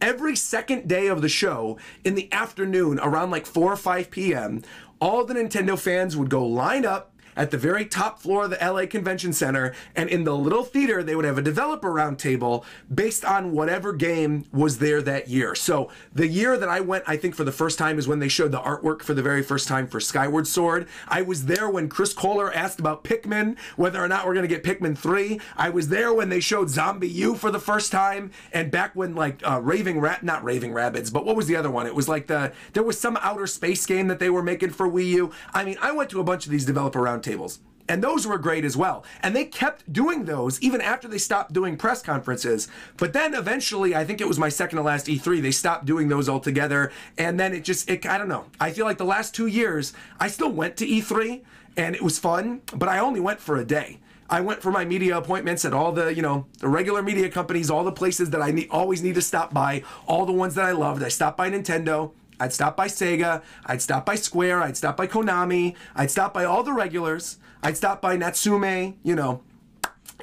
A: every second day of the show in the afternoon around like 4 or 5 p.m., all the Nintendo fans would go line up at the very top floor of the LA Convention Center, and in the little theater, they would have a developer roundtable based on whatever game was there that year. So the year that I went, I think for the first time, is when they showed the artwork for the very first time for Skyward Sword. I was there when Chris Kohler asked about Pikmin, whether or not we're going to get Pikmin 3. I was there when they showed ZombiU for the first time, and back when like uh, Raving Rat, not Raving Rabbids, but what was the other one? It was like the there was some outer space game that they were making for Wii U. I mean, I went to a bunch of these developer roundtables roundtables. And those were great as well. And they kept doing those even after they stopped doing press conferences. But then eventually, I think it was my second to last E3, they stopped doing those altogether. And then it just, it, I don't know. I feel like the last two years, I still went to E3 and it was fun, but I only went for a day. I went for my media appointments at all the, you know, the regular media companies, all the places that I always need to stop by, all the ones that I loved. I stopped by Nintendo. I'd stop by Sega, I'd stop by Square, I'd stop by Konami, I'd stop by all the regulars, I'd stop by Natsume, you know,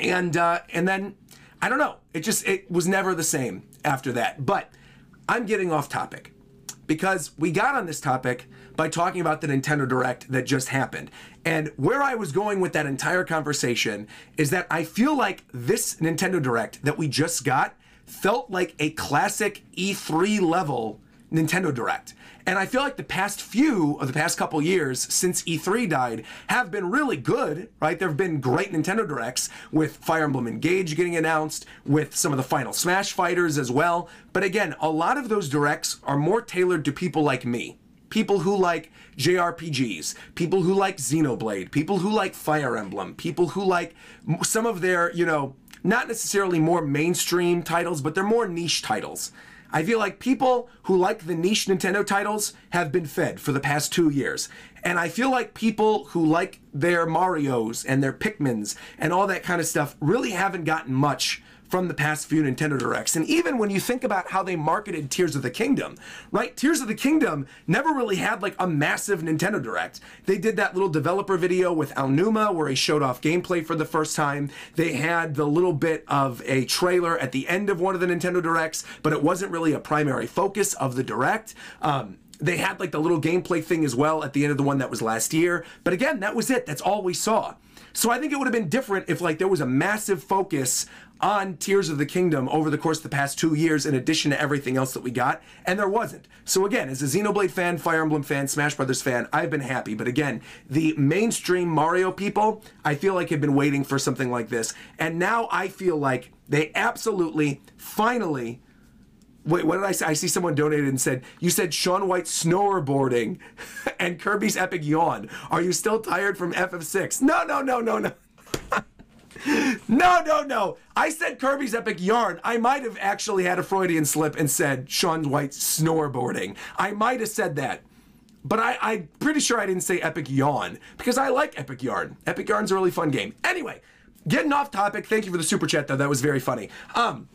A: and uh, and then I don't know, it just it was never the same after that. But I'm getting off topic because we got on this topic by talking about the Nintendo Direct that just happened. And where I was going with that entire conversation is that I feel like this Nintendo Direct that we just got felt like a classic E3 level Nintendo Direct. And I feel like the past few of the past couple years since E3 died have been really good, right? There have been great Nintendo Directs with Fire Emblem Engage getting announced, with some of the final Smash fighters as well. But again, a lot of those Directs are more tailored to people like me. People who like JRPGs, people who like Xenoblade, people who like Fire Emblem, people who like some of their, you know, not necessarily more mainstream titles, but they're more niche titles. I feel like people who like the niche Nintendo titles have been fed for the past two years. And I feel like people who like their Marios and their Pikmins and all that kind of stuff really haven't gotten much from the past few Nintendo Directs. And even when you think about how they marketed Tears of the Kingdom, right? Tears of the Kingdom never really had like a massive Nintendo Direct. They did that little developer video with Aonuma where he showed off gameplay for the first time. They had the little bit of a trailer at the end of one of the Nintendo Directs, but it wasn't really a primary focus of the Direct. Um, they had like the little gameplay thing as well at the end of the one that was last year. But again, that was it. That's all we saw. So I think it would have been different if like there was a massive focus on Tears of the Kingdom over the course of the past two years, in addition to everything else that we got, and there wasn't. So again, as a Xenoblade fan, Fire Emblem fan, Smash Brothers fan, I've been happy. But again, the mainstream Mario people, I feel like have been waiting for something like this, and now I feel like they absolutely, finally. Wait, what did I say? I see someone donated and said, You said Shaun White snowboarding and Kirby's epic yawn. Are you still tired from FF6? No, no, no, no, no. No, no, no. I said Kirby's Epic Yarn. I might have actually had a Freudian slip and said Sean White snowboarding. I might have said that. But I, I'm pretty sure I didn't say Epic Yawn because I like Epic Yarn. Epic Yarn's a really fun game. Anyway, getting off topic. Thank you for the super chat, though. That was very funny. Um,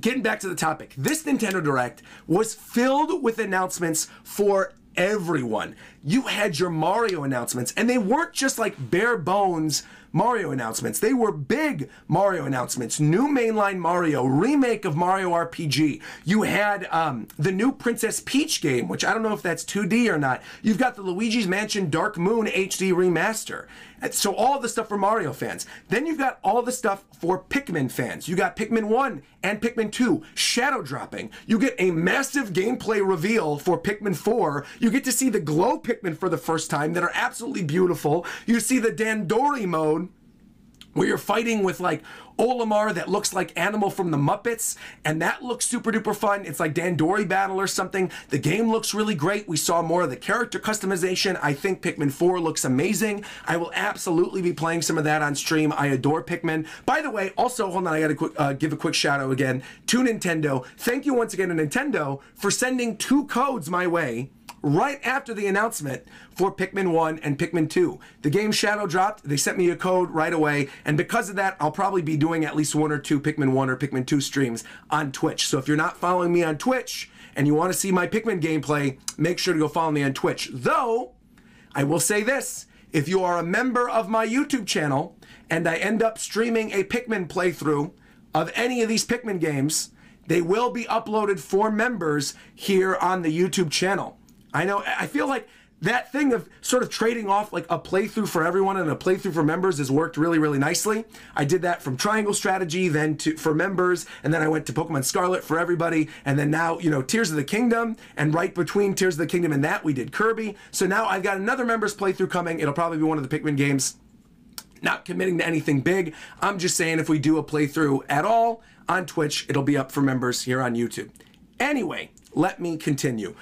A: getting back to the topic, this Nintendo Direct was filled with announcements for everyone. You had your Mario announcements, and they weren't just like bare bones Mario announcements. They were big Mario announcements. New mainline Mario, remake of Mario RPG. You had um, the new Princess Peach game, which I don't know if that's 2D or not. You've got the Luigi's Mansion Dark Moon HD remaster. So all the stuff for Mario fans. Then you've got all the stuff for Pikmin fans. You got Pikmin 1 and Pikmin 2 shadow dropping. You get a massive gameplay reveal for Pikmin 4. You get to see the glow Pikmin for the first time that are absolutely beautiful. You see the Dandori mode where you're fighting with like Olimar that looks like Animal from the Muppets, and that looks super duper fun. It's like Dandori Battle or something. The game looks really great. We saw more of the character customization. I think Pikmin 4 looks amazing. I will absolutely be playing some of that on stream. I adore Pikmin. By the way, also, hold on, I gotta uh, give a quick shout out again to Nintendo. Thank you once again to Nintendo for sending two codes my way right after the announcement for Pikmin 1 and Pikmin 2. The game shadow dropped, they sent me a code right away, and because of that, I'll probably be doing at least one or two Pikmin 1 or Pikmin 2 streams on Twitch. So if you're not following me on Twitch and you want to see my Pikmin gameplay, make sure to go follow me on Twitch. Though, I will say this if you are a member of my YouTube channel and I end up streaming a Pikmin playthrough of any of these Pikmin games, they will be uploaded for members here on the YouTube channel. I know. I feel like that thing of sort of trading off like a playthrough for everyone and a playthrough for members has worked really really nicely. I did that from triangle strategy then to for members and then i went to pokemon scarlet for everybody and then now you know tears of the kingdom and right between tears of the kingdom and that we did kirby. So now i've got another members playthrough coming. It'll probably be one of the pikmin games. Not committing to anything big. I'm just saying if we do a playthrough at all on twitch it'll be up for members here on youtube. Anyway let me continue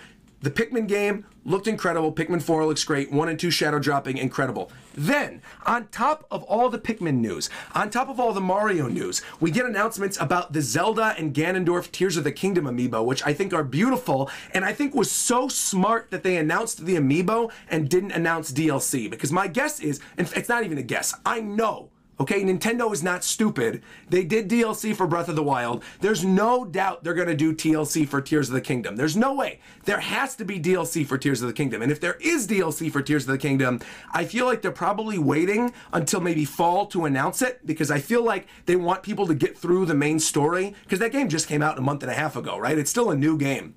A: the Pikmin game looked incredible. Pikmin 4 looks great. 1 and 2 shadow dropping, incredible. Then, on top of all the Pikmin news, on top of all the Mario news, we get announcements about the Zelda and Ganondorf Tears of the Kingdom amiibo, which I think are beautiful, and I think was so smart that they announced the amiibo and didn't announce DLC. Because my guess is, and it's not even a guess, I know Okay, Nintendo is not stupid. They did DLC for Breath of the Wild. There's no doubt they're going to do TLC for Tears of the Kingdom. There's no way. There has to be DLC for Tears of the Kingdom. And if there is DLC for Tears of the Kingdom, I feel like they're probably waiting until maybe fall to announce it because I feel like they want people to get through the main story because that game just came out a month and a half ago, right? It's still a new game.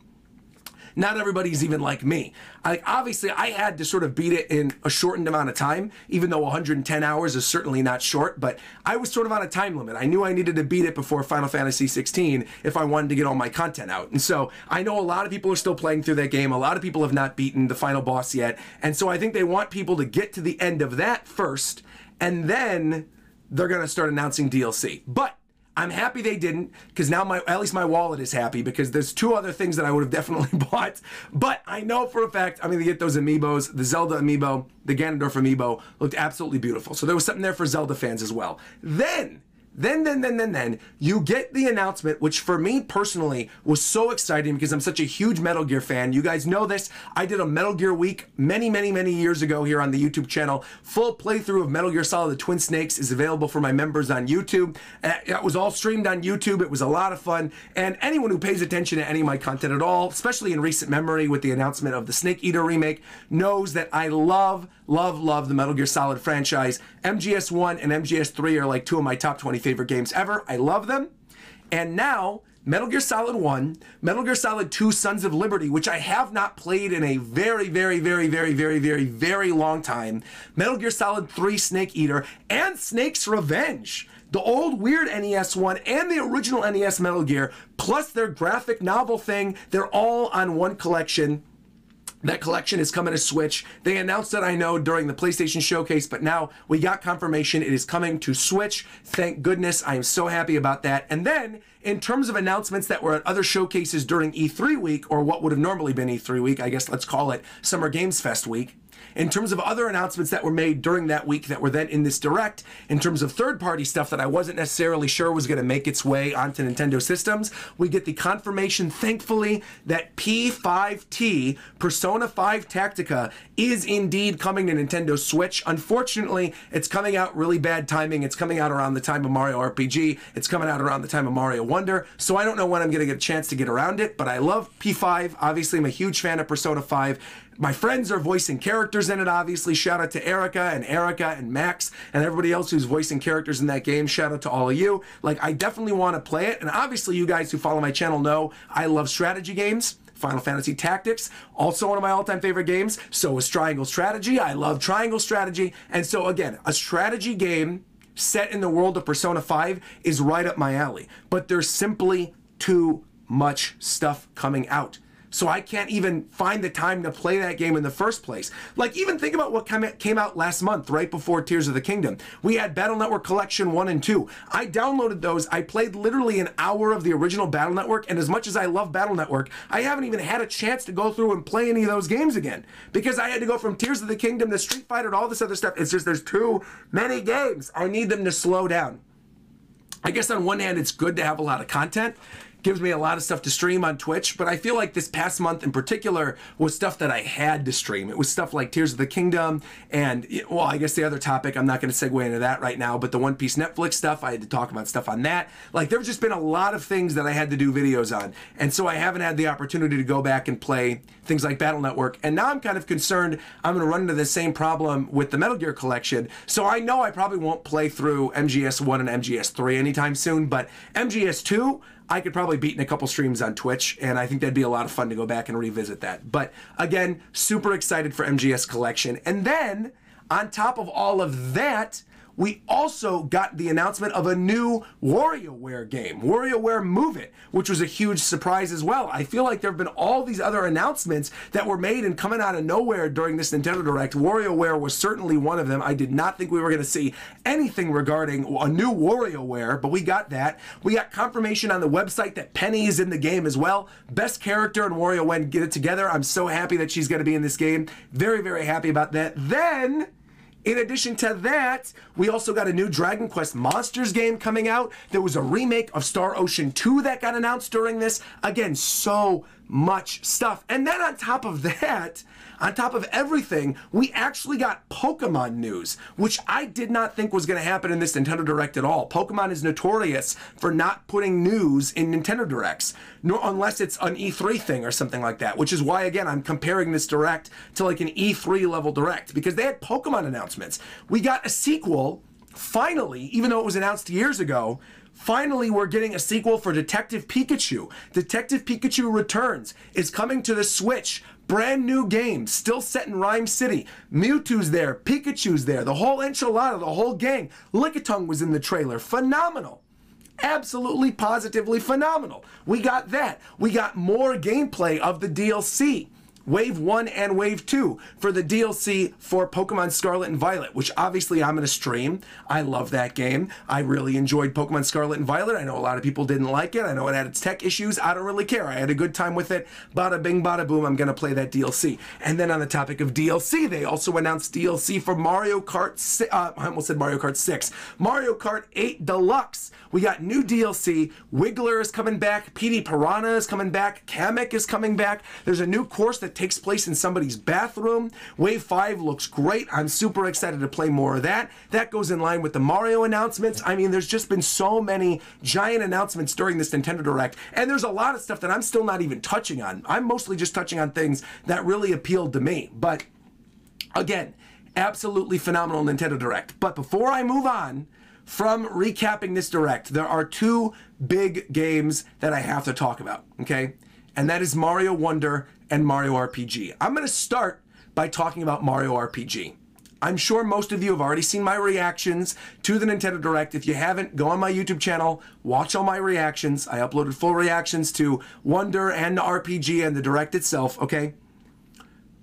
A: Not everybody's even like me. Like obviously, I had to sort of beat it in a shortened amount of time, even though 110 hours is certainly not short. But I was sort of on a time limit. I knew I needed to beat it before Final Fantasy 16 if I wanted to get all my content out. And so I know a lot of people are still playing through that game. A lot of people have not beaten the final boss yet, and so I think they want people to get to the end of that first, and then they're gonna start announcing DLC. But I'm happy they didn't because now my at least my wallet is happy because there's two other things that I would have definitely bought. But I know for a fact I'm gonna get those amiibos. The Zelda amiibo, the Ganondorf amiibo looked absolutely beautiful. So there was something there for Zelda fans as well. Then then, then, then, then, then, you get the announcement, which for me personally was so exciting because I'm such a huge Metal Gear fan. You guys know this. I did a Metal Gear week many, many, many years ago here on the YouTube channel. Full playthrough of Metal Gear Solid The Twin Snakes is available for my members on YouTube. Uh, it was all streamed on YouTube. It was a lot of fun. And anyone who pays attention to any of my content at all, especially in recent memory with the announcement of the Snake Eater remake, knows that I love, love, love the Metal Gear Solid franchise. MGS1 and MGS3 are like two of my top 20 favorite games ever. I love them. And now, Metal Gear Solid 1, Metal Gear Solid 2 Sons of Liberty, which I have not played in a very, very, very, very, very, very, very long time, Metal Gear Solid 3 Snake Eater, and Snake's Revenge. The old weird NES one and the original NES Metal Gear, plus their graphic novel thing, they're all on one collection. That collection is coming to Switch. They announced it, I know, during the PlayStation Showcase, but now we got confirmation it is coming to Switch. Thank goodness. I am so happy about that. And then, in terms of announcements that were at other showcases during E3 week, or what would have normally been E3 week, I guess let's call it Summer Games Fest week, in terms of other announcements that were made during that week that were then in this direct, in terms of third party stuff that I wasn't necessarily sure was going to make its way onto Nintendo systems, we get the confirmation, thankfully, that P5T, Persona 5 Tactica, is indeed coming to Nintendo Switch. Unfortunately, it's coming out really bad timing. It's coming out around the time of Mario RPG, it's coming out around the time of Mario Wonder, so I don't know when I'm going to get a chance to get around it, but I love P5. Obviously, I'm a huge fan of Persona 5 my friends are voicing characters in it, obviously. Shout out to Erica and Erica and Max and everybody else who's voicing characters in that game. Shout out to all of you. Like, I definitely want to play it. And obviously, you guys who follow my channel know I love strategy games. Final Fantasy Tactics, also one of my all time favorite games. So is Triangle Strategy. I love Triangle Strategy. And so, again, a strategy game set in the world of Persona 5 is right up my alley. But there's simply too much stuff coming out so I can't even find the time to play that game in the first place. Like, even think about what came out last month, right before Tears of the Kingdom. We had Battle Network Collection 1 and 2. I downloaded those. I played literally an hour of the original Battle Network, and as much as I love Battle Network, I haven't even had a chance to go through and play any of those games again because I had to go from Tears of the Kingdom to Street Fighter to all this other stuff. It's just there's too many games. I need them to slow down. I guess on one hand, it's good to have a lot of content gives me a lot of stuff to stream on Twitch, but I feel like this past month in particular was stuff that I had to stream. It was stuff like Tears of the Kingdom and, well, I guess the other topic, I'm not going to segue into that right now, but the One Piece Netflix stuff, I had to talk about stuff on that. Like, there's just been a lot of things that I had to do videos on. And so I haven't had the opportunity to go back and play things like Battle Network. And now I'm kind of concerned I'm going to run into the same problem with the Metal Gear collection. So I know I probably won't play through MGS 1 and MGS 3 anytime soon, but MGS 2, I could probably beat in a couple streams on Twitch, and I think that'd be a lot of fun to go back and revisit that. But again, super excited for MGS Collection. And then, on top of all of that, we also got the announcement of a new WarioWare game, WarioWare Move It, which was a huge surprise as well. I feel like there have been all these other announcements that were made and coming out of nowhere during this Nintendo Direct. WarioWare was certainly one of them. I did not think we were going to see anything regarding a new WarioWare, but we got that. We got confirmation on the website that Penny is in the game as well. Best character in WarioWare Get It Together. I'm so happy that she's going to be in this game. Very, very happy about that. Then in addition to that, we also got a new Dragon Quest Monsters game coming out. There was a remake of Star Ocean 2 that got announced during this. Again, so much stuff. And then on top of that, on top of everything, we actually got Pokemon news, which I did not think was going to happen in this Nintendo Direct at all. Pokemon is notorious for not putting news in Nintendo Directs, nor unless it's an E3 thing or something like that, which is why again I'm comparing this Direct to like an E3 level Direct because they had Pokemon announcements. We got a sequel finally, even though it was announced years ago, finally we're getting a sequel for Detective Pikachu. Detective Pikachu Returns is coming to the Switch. Brand new game, still set in Rhyme City. Mewtwo's there, Pikachu's there, the whole enchilada, the whole gang. Lickitung was in the trailer. Phenomenal absolutely positively phenomenal. We got that. We got more gameplay of the DLC. Wave 1 and Wave 2 for the DLC for Pokemon Scarlet and Violet, which obviously I'm going to stream. I love that game. I really enjoyed Pokemon Scarlet and Violet. I know a lot of people didn't like it. I know it had its tech issues. I don't really care. I had a good time with it. Bada bing, bada boom. I'm going to play that DLC. And then on the topic of DLC, they also announced DLC for Mario Kart. Uh, I almost said Mario Kart 6. Mario Kart 8 Deluxe. We got new DLC. Wiggler is coming back. Petey Piranha is coming back. Kamek is coming back. There's a new course that takes place in somebody's bathroom. Wave 5 looks great. I'm super excited to play more of that. That goes in line with the Mario announcements. I mean, there's just been so many giant announcements during this Nintendo Direct, and there's a lot of stuff that I'm still not even touching on. I'm mostly just touching on things that really appealed to me. But again, absolutely phenomenal Nintendo Direct. But before I move on, from recapping this direct, there are two big games that I have to talk about, okay? And that is Mario Wonder and Mario RPG. I'm to start by talking about Mario RPG. I'm sure most of you have already seen my reactions to the Nintendo Direct. If you haven't, go on my YouTube channel, watch all my reactions. I uploaded full reactions to Wonder and the RPG and the Direct itself, okay?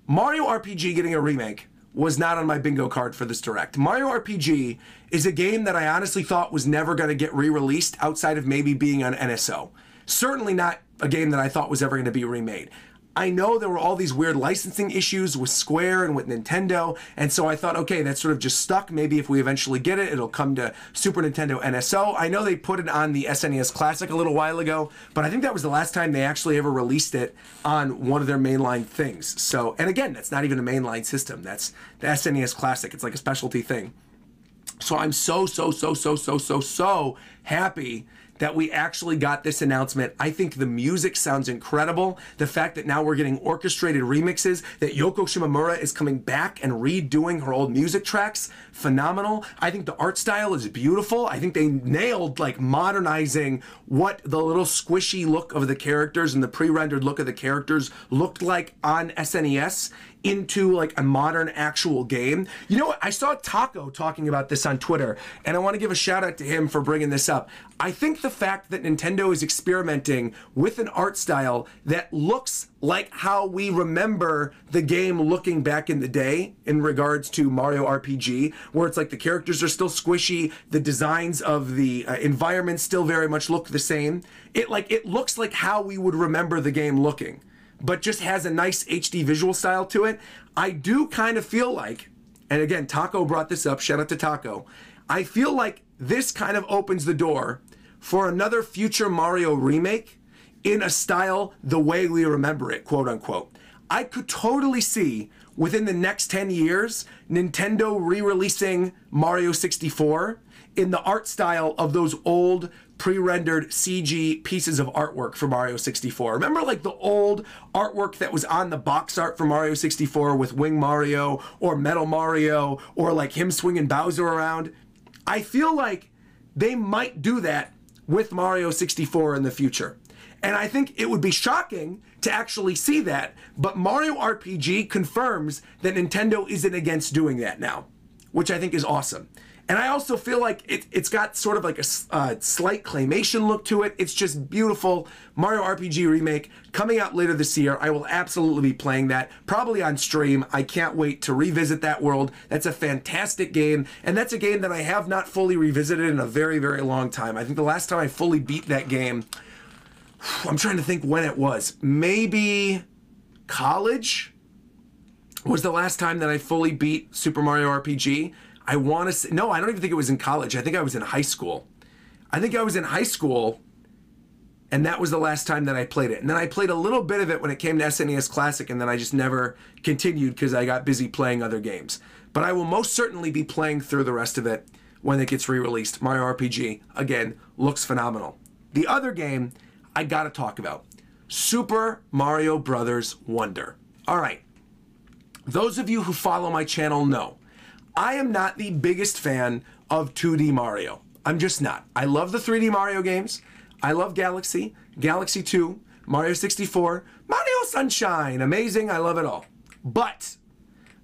A: Mario RPG getting a remake was not on my bingo card for this Direct. Mario RPG is a game that I honestly thought was never going to get re released outside of maybe being on NSO. Certainly not a game that I thought was ever going to be remade. I know there were all these weird licensing issues with Square and with Nintendo, and so I thought, okay, that's sort of just stuck. Maybe if we eventually get it, it'll come to Super Nintendo NSO. I know they put it on the SNES Classic a little while ago, but I think that was the last time they actually ever released it on one of their mainline things. So, and again, that's not even a mainline system. That's the SNES Classic. It's like a specialty thing. So I'm so, so, so, so, so, so, so happy that we actually got this announcement. I think the music sounds incredible. The fact that now we're getting orchestrated remixes, that Yoko Shimomura is coming back and redoing her old music tracks, phenomenal. I think the art style is beautiful. I think they nailed like modernizing what the little squishy look of the characters and the pre-rendered look of the characters looked like on SNES into like a modern actual game. You know what? I saw Taco talking about this on Twitter, and I want to give a shout out to him for bringing this up. I think the fact that Nintendo is experimenting with an art style that looks like how we remember the game looking back in the day in regards to Mario RPG, where it's like the characters are still squishy, the designs of the uh, environments still very much look the same. It like it looks like how we would remember the game looking but just has a nice HD visual style to it. I do kind of feel like, and again, Taco brought this up, shout out to Taco. I feel like this kind of opens the door for another future Mario remake in a style the way we remember it, quote unquote. I could totally see within the next 10 years Nintendo re releasing Mario 64 in the art style of those old pre-rendered CG pieces of artwork for Mario 64. Remember like the old artwork that was on the box art for Mario 64 with Wing Mario or Metal Mario or like him swinging Bowser around? I feel like they might do that with Mario 64 in the future. And I think it would be shocking to actually see that, but Mario RPG confirms that Nintendo isn't against doing that now, which I think is awesome. And I also feel like it, it's got sort of like a uh, slight claymation look to it. It's just beautiful. Mario RPG Remake coming out later this year. I will absolutely be playing that, probably on stream. I can't wait to revisit that world. That's a fantastic game. And that's a game that I have not fully revisited in a very, very long time. I think the last time I fully beat that game, I'm trying to think when it was. Maybe college was the last time that I fully beat Super Mario RPG. I want to say, no, I don't even think it was in college. I think I was in high school. I think I was in high school, and that was the last time that I played it. And then I played a little bit of it when it came to SNES Classic, and then I just never continued because I got busy playing other games. But I will most certainly be playing through the rest of it when it gets re released. Mario RPG, again, looks phenomenal. The other game I gotta talk about Super Mario Brothers Wonder. All right. Those of you who follow my channel know I am not the biggest fan of 2D Mario. I'm just not. I love the 3D Mario games. I love Galaxy, Galaxy 2, Mario 64, Mario Sunshine. Amazing. I love it all. But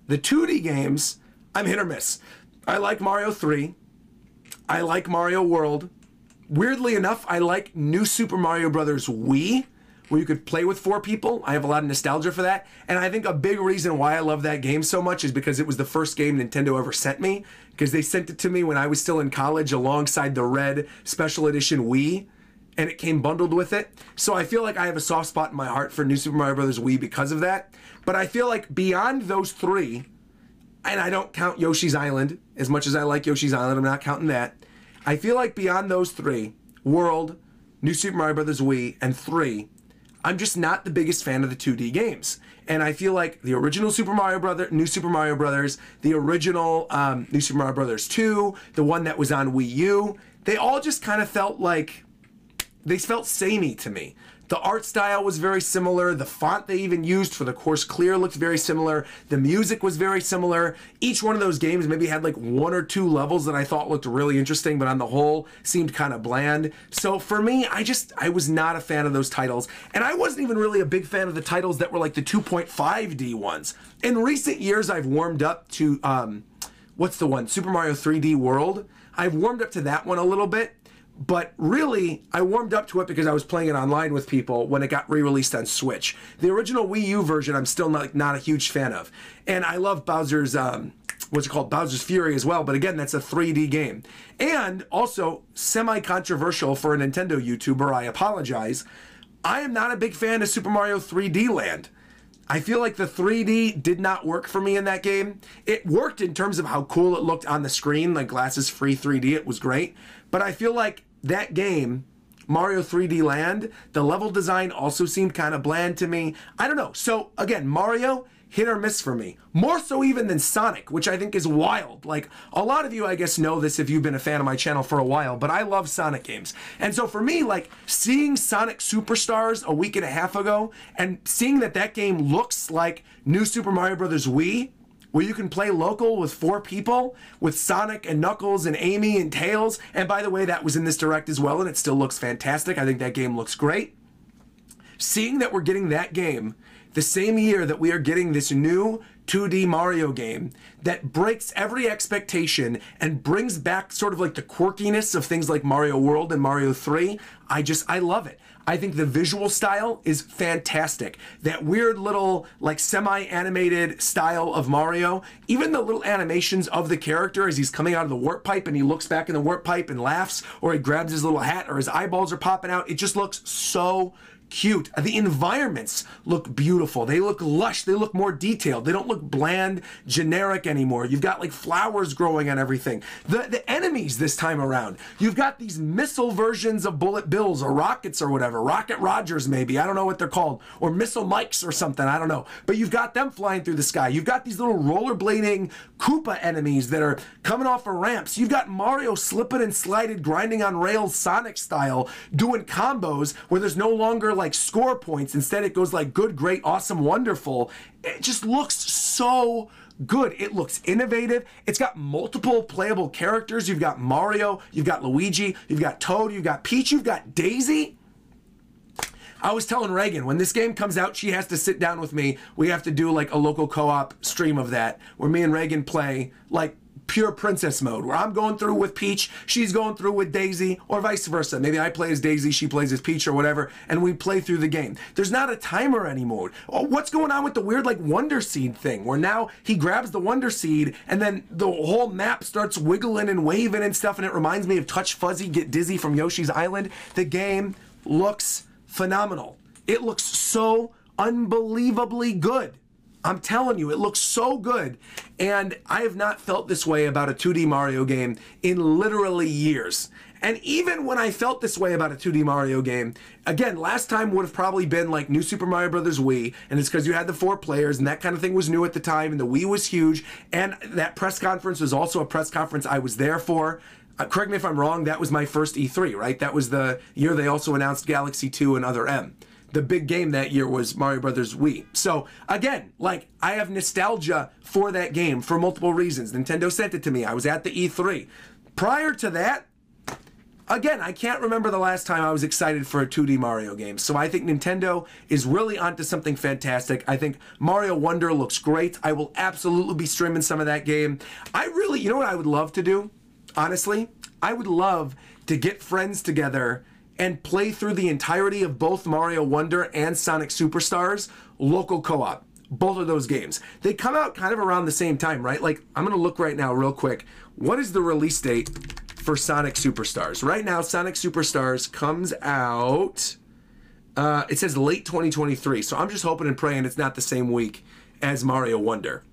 A: the 2D games, I'm hit or miss. I like Mario 3. I like Mario World. Weirdly enough, I like New Super Mario Brothers Wii, where you could play with four people. I have a lot of nostalgia for that. And I think a big reason why I love that game so much is because it was the first game Nintendo ever sent me, because they sent it to me when I was still in college alongside the red special edition Wii. And it came bundled with it. So I feel like I have a soft spot in my heart for New Super Mario Brothers Wii because of that. But I feel like beyond those three, and I don't count Yoshi's Island as much as I like Yoshi's Island, I'm not counting that. I feel like beyond those three, World, New Super Mario Brothers Wii, and 3, I'm just not the biggest fan of the 2D games. And I feel like the original Super Mario Brother, New Super Mario Brothers, the original um, New Super Mario Brothers 2, the one that was on Wii U, they all just kind of felt like they felt samey to me. The art style was very similar. The font they even used for the course clear looked very similar. The music was very similar. Each one of those games maybe had like one or two levels that I thought looked really interesting, but on the whole seemed kind of bland. So for me, I just, I was not a fan of those titles. And I wasn't even really a big fan of the titles that were like the 2.5D ones. In recent years, I've warmed up to, um, what's the one? Super Mario 3D World. I've warmed up to that one a little bit but really, I warmed up to it because I was playing it online with people when it got re-released on Switch. The original Wii U version, I'm still not not a huge fan of, and I love Bowser's um, what's it called, Bowser's Fury as well. But again, that's a 3D game, and also semi-controversial for a Nintendo YouTuber. I apologize. I am not a big fan of Super Mario 3D Land. I feel like the 3D did not work for me in that game. It worked in terms of how cool it looked on the screen, like glasses free 3D, it was great. But I feel like that game, Mario 3D Land, the level design also seemed kind of bland to me. I don't know. So again, Mario, hit or miss for me. More so even than Sonic, which I think is wild. Like, a lot of you, I guess, know this if you've been a fan of my channel for a while, but I love Sonic games. And so for me, like, seeing Sonic Superstars a week and a half ago and seeing that that game looks like New Super Mario Bros. Wii, where you can play local with four people with Sonic and Knuckles and Amy and Tails. And by the way, that was in this direct as well, and it still looks fantastic. I think that game looks great. Seeing that we're getting that game the same year that we are getting this new 2D Mario game that breaks every expectation and brings back sort of like the quirkiness of things like Mario World and Mario 3. I just, I love it. I think the visual style is fantastic. That weird little, like, semi animated style of Mario, even the little animations of the character as he's coming out of the warp pipe and he looks back in the warp pipe and laughs, or he grabs his little hat, or his eyeballs are popping out. It just looks so cute. The environments look beautiful. They look lush. They look more detailed. They don't look bland, generic anymore. You've got like flowers growing on everything. The the enemies this time around. You've got these missile versions of bullet bills or rockets or whatever. Rocket Rogers maybe. I don't know what they're called. Or missile Mikes or something. I don't know. But you've got them flying through the sky. You've got these little rollerblading Koopa enemies that are coming off of ramps. You've got Mario slipping and sliding, grinding on rails Sonic style, doing combos where there's no longer like like score points. Instead, it goes like good, great, awesome, wonderful. It just looks so good. It looks innovative. It's got multiple playable characters. You've got Mario, you've got Luigi, you've got Toad, you've got Peach, you've got Daisy. I was telling Reagan when this game comes out, she has to sit down with me. We have to do like a local co op stream of that where me and Reagan play like pure princess mode where I'm going through with Peach, she's going through with Daisy, or vice versa. Maybe I play as Daisy, she plays as Peach, or whatever, and we play through the game. There's not a timer anymore. Oh, what's going on with the weird, like, Wonder Seed thing where now he grabs the Wonder Seed and then the whole map starts wiggling and waving and stuff, and it reminds me of Touch Fuzzy Get Dizzy from Yoshi's Island. The game looks phenomenal. It looks so unbelievably good. I'm telling you, it looks so good. And I have not felt this way about a 2D Mario game in literally years. And even when I felt this way about a 2D Mario game, again, last time would have probably been like New Super Mario Bros. Wii, and it's because you had the four players, and that kind of thing was new at the time, and the Wii was huge, and that press conference was also a press conference I was there for. Uh, correct me if I'm wrong, that was my first E3, right? That was the year they also announced Galaxy 2 and Other M the big game that year was Mario Brothers Wii. So again, like I have nostalgia for that game for multiple reasons. Nintendo sent it to me. I was at the E3. prior to that, again, I can't remember the last time I was excited for a 2D Mario game. So I think Nintendo is really onto something fantastic. I think Mario Wonder looks great. I will absolutely be streaming some of that game. I really, you know what I would love to do? Honestly, I would love to get friends together and play through the entirety of both Mario Wonder and Sonic Superstars local co-op. Both of those games. They come out kind of around the same time, right? Like I'm going to look right now real quick. What is the release date for Sonic Superstars. Right now, Sonic Superstars comes out. Uh, it says late 2023, so I'm just hoping and praying it's not the same week as Mario Wonder.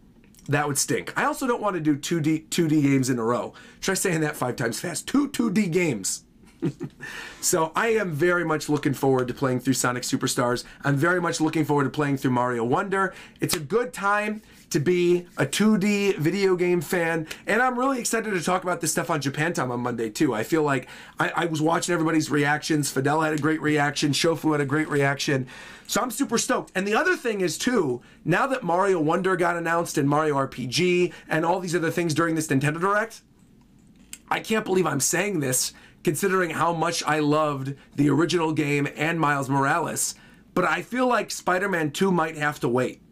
A: That would stink. I also don't want to do 2D 2D games in a row. Try saying that five times fast. Two 2D games. so I am very much looking forward to playing through Sonic Superstars. I'm very much looking forward to playing through Mario Wonder. It's a good time to be a 2D video game fan, and I'm really excited to talk about this stuff on Japan Time on Monday too. I feel like I, I was watching everybody's reactions. Fidel had a great reaction. Shofu had a great reaction. So I'm super stoked. And the other thing is too, now that Mario Wonder got announced and Mario RPG and all these other things during this Nintendo Direct, I can't believe I'm saying this considering how much I loved the original game and Miles Morales. But I feel like Spider Man 2 might have to wait.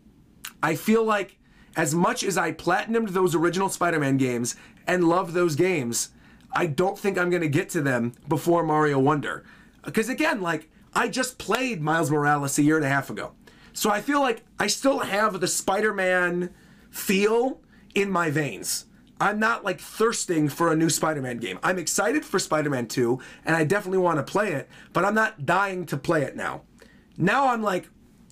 A: I feel like as much as I platinumed those original Spider Man games and love those games, I don't think I'm going to get to them before Mario Wonder. Because again, like, I just played Miles Morales a year and a half ago. So I feel like I still have the Spider Man feel in my veins. I'm not like thirsting for a new Spider-Man game. I'm excited for Spider-Man 2 and I definitely want to play it, but I'm not dying to play it now. Now I'm like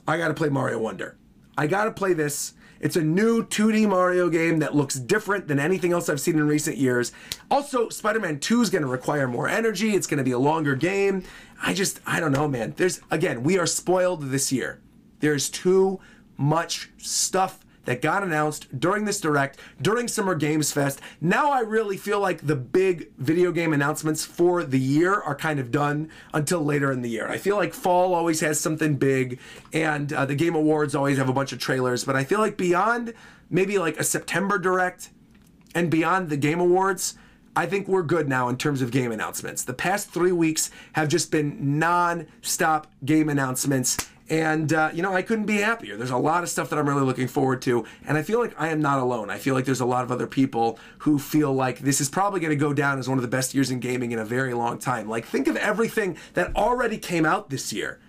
A: I got to play Mario Wonder. I got to play this. It's a new 2D Mario game that looks different than anything else I've seen in recent years. Also, Spider-Man 2 is going to require more energy. It's going to be a longer game. I just I don't know, man. There's again, we are spoiled this year. There's too much stuff that got announced during this direct, during Summer Games Fest. Now I really feel like the big video game announcements for the year are kind of done until later in the year. I feel like fall always has something big, and uh, the Game Awards always have a bunch of trailers, but I feel like beyond maybe like a September direct and beyond the Game Awards, I think we're good now in terms of game announcements. The past three weeks have just been non stop game announcements and, uh, you know, I couldn't be happier. There's a lot of stuff that I'm really looking forward to. And I feel like I am not alone. I feel like there's a lot of other people who feel like this is probably going to go down as one of the best years in gaming in a very long time. Like, think of everything that already came out this year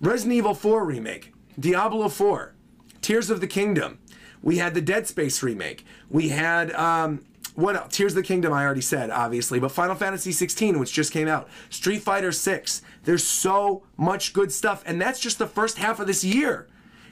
A: Resident Evil 4 remake, Diablo 4, Tears of the Kingdom. We had the Dead Space remake. We had um, what else? Tears of the Kingdom, I already said, obviously, but Final Fantasy 16, which just came out, Street Fighter 6. There's so much good stuff, and that's just the first half of this year.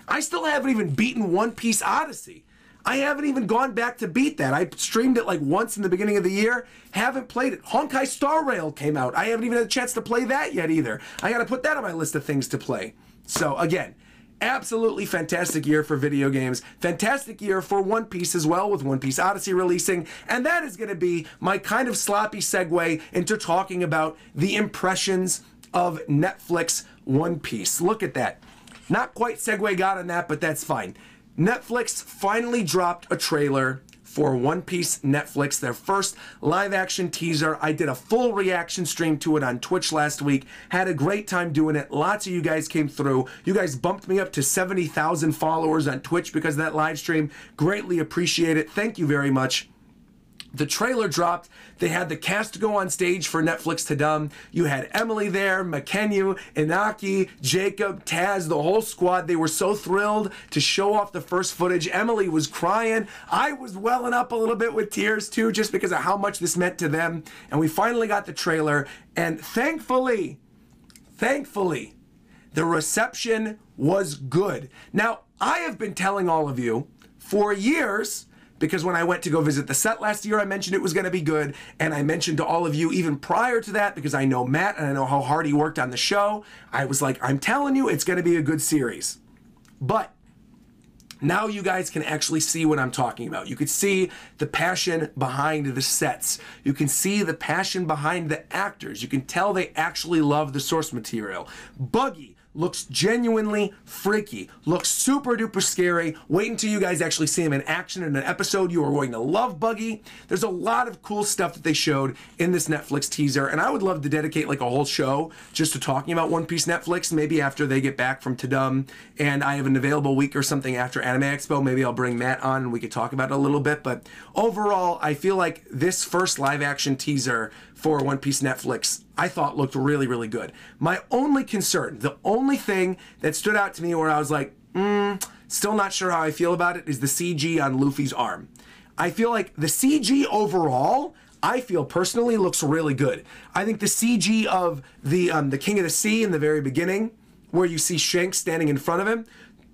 A: I still haven't even beaten One Piece Odyssey. I haven't even gone back to beat that. I streamed it like once in the beginning of the year. Haven't played it. Honkai Star Rail came out. I haven't even had a chance to play that yet either. I got to put that on my list of things to play. So again, absolutely fantastic year for video games. Fantastic year for One Piece as well, with One Piece Odyssey releasing. And that is going to be my kind of sloppy segue into talking about the impressions of Netflix One Piece. Look at that. Not quite segue got on that, but that's fine. Netflix finally dropped a trailer for One Piece Netflix, their first live action teaser. I did a full reaction stream to it on Twitch last week. Had a great time doing it. Lots of you guys came through. You guys bumped me up to 70,000 followers on Twitch because of that live stream. Greatly appreciate it. Thank you very much. The trailer dropped. They had the cast go on stage for Netflix Tudum. You had Emily there, Mackenyu, Inaki, Jacob, Taz, the whole squad. They were so thrilled to show off the first footage. Emily was crying. I was welling up a little bit with tears too, just because of how much this meant to them. And we finally got the trailer. And thankfully, thankfully, the reception was good. Now, I have been telling all of you for years because when I went to go visit the set last year, I mentioned it was going to be good. And I mentioned to all of you even prior to that, because I know Matt and I know how hard he worked on the show, I was like, I'm telling you, it's going to be a good series. But now you guys can actually see what I'm talking about. You can see the passion behind the sets. You can see the passion behind the actors. You can tell they actually love the source material. Buggy looks genuinely freaky, looks super duper scary. Wait until you guys actually see him in action in an episode. You are going to love Buggy. There's a lot of cool stuff that they showed in this Netflix teaser, and I would love to dedicate like a whole show just to talking about One Piece Netflix. Maybe after they get back from Tudum and I have an available week or something after Anime Expo, maybe I'll bring Matt on and we could talk about it a little bit. But overall, I feel like this first live action teaser for One Piece Netflix, I thought looked really, really good. My only concern, the only thing that stood out to me where I was like, mm, still not sure how I feel about it, is the CG on Luffy's arm. I feel like the CG overall, I feel personally looks really good. I think the CG of the um, the King of the Sea in the very beginning, where you see Shanks standing in front of him,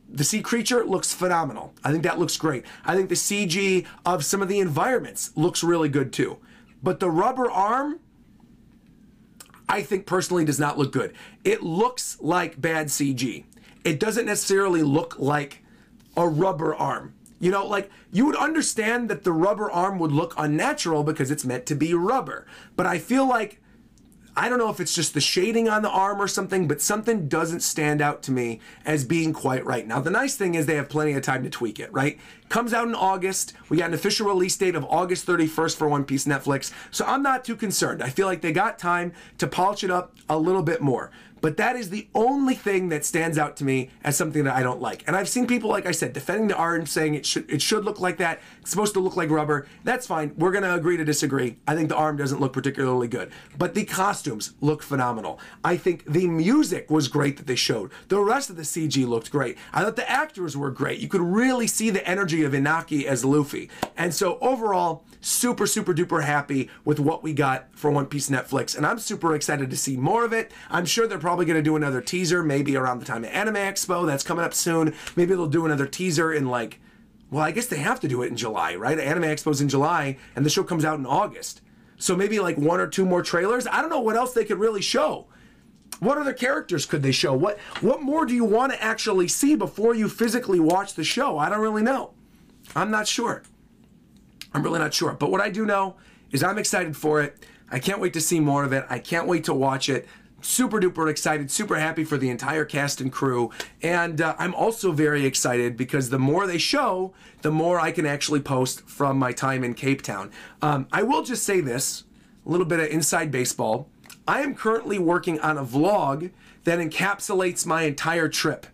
A: the sea creature looks phenomenal. I think that looks great. I think the CG of some of the environments looks really good too. But the rubber arm, I think personally does not look good. It looks like bad CG. It doesn't necessarily look like a rubber arm. You know, like you would understand that the rubber arm would look unnatural because it's meant to be rubber. But I feel like I don't know if it's just the shading on the arm or something, but something doesn't stand out to me as being quite right. Now, the nice thing is they have plenty of time to tweak it, right? Comes out in August. We got an official release date of August 31st for One Piece Netflix. So I'm not too concerned. I feel like they got time to polish it up a little bit more. But that is the only thing that stands out to me as something that I don't like. And I've seen people, like I said, defending the art and saying it should it should look like that. It's supposed to look like rubber. That's fine. We're gonna agree to disagree. I think the arm doesn't look particularly good. But the costumes look phenomenal. I think the music was great that they showed. The rest of the CG looked great. I thought the actors were great. You could really see the energy of Inaki as Luffy. And so overall, super, super duper happy with what we got for One Piece Netflix. And I'm super excited to see more of it. I'm sure they're probably going to do another teaser maybe around the time of Anime Expo. That's coming up soon. Maybe they'll do another teaser in like, well, I guess they have to do it in July, right? Anime Expo's in July and the show comes out in August. So maybe like one or two more trailers. I don't know what else they could really show. What other characters could they show? What what more do you want to actually see before you physically watch the show? I don't really know. I'm not sure. I'm really not sure. But what I do know is I'm excited for it. I can't wait to see more of it. I can't wait to watch it. Super duper excited, super happy for the entire cast and crew. And uh, I'm also very excited because the more they show, the more I can actually post from my time in Cape Town. Um, I will just say this a little bit of inside baseball. I am currently working on a vlog that encapsulates my entire trip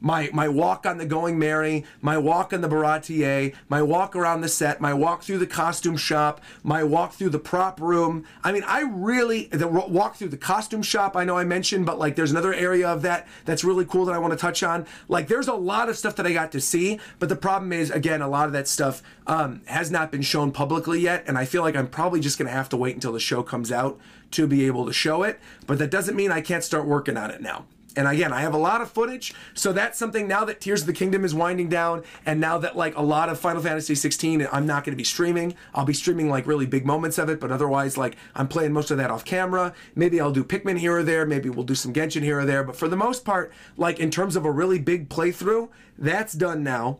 A: my my walk on the Going Merry, my walk on the Baratie, my walk around the set, my walk through the costume shop, my walk through the prop room. I mean, I really the walk through the costume shop. I know I mentioned, but like there's another area of that that's really cool that I want to touch on. Like there's a lot of stuff that I got to see, but the problem is again a lot of that stuff um, has not been shown publicly yet, and I feel like I'm probably just gonna have to wait until the show comes out to be able to show it. But that doesn't mean I can't start working on it now. And again, I have a lot of footage, so that's something now that Tears of the Kingdom is winding down, and now that like a lot of Final Fantasy 16, I'm not going to be streaming. I'll be streaming like really big moments of it, but otherwise, like I'm playing most of that off camera. Maybe I'll do Pikmin here or there. Maybe we'll do some Genshin here or there. But for the most part, like in terms of a really big playthrough, that's done now.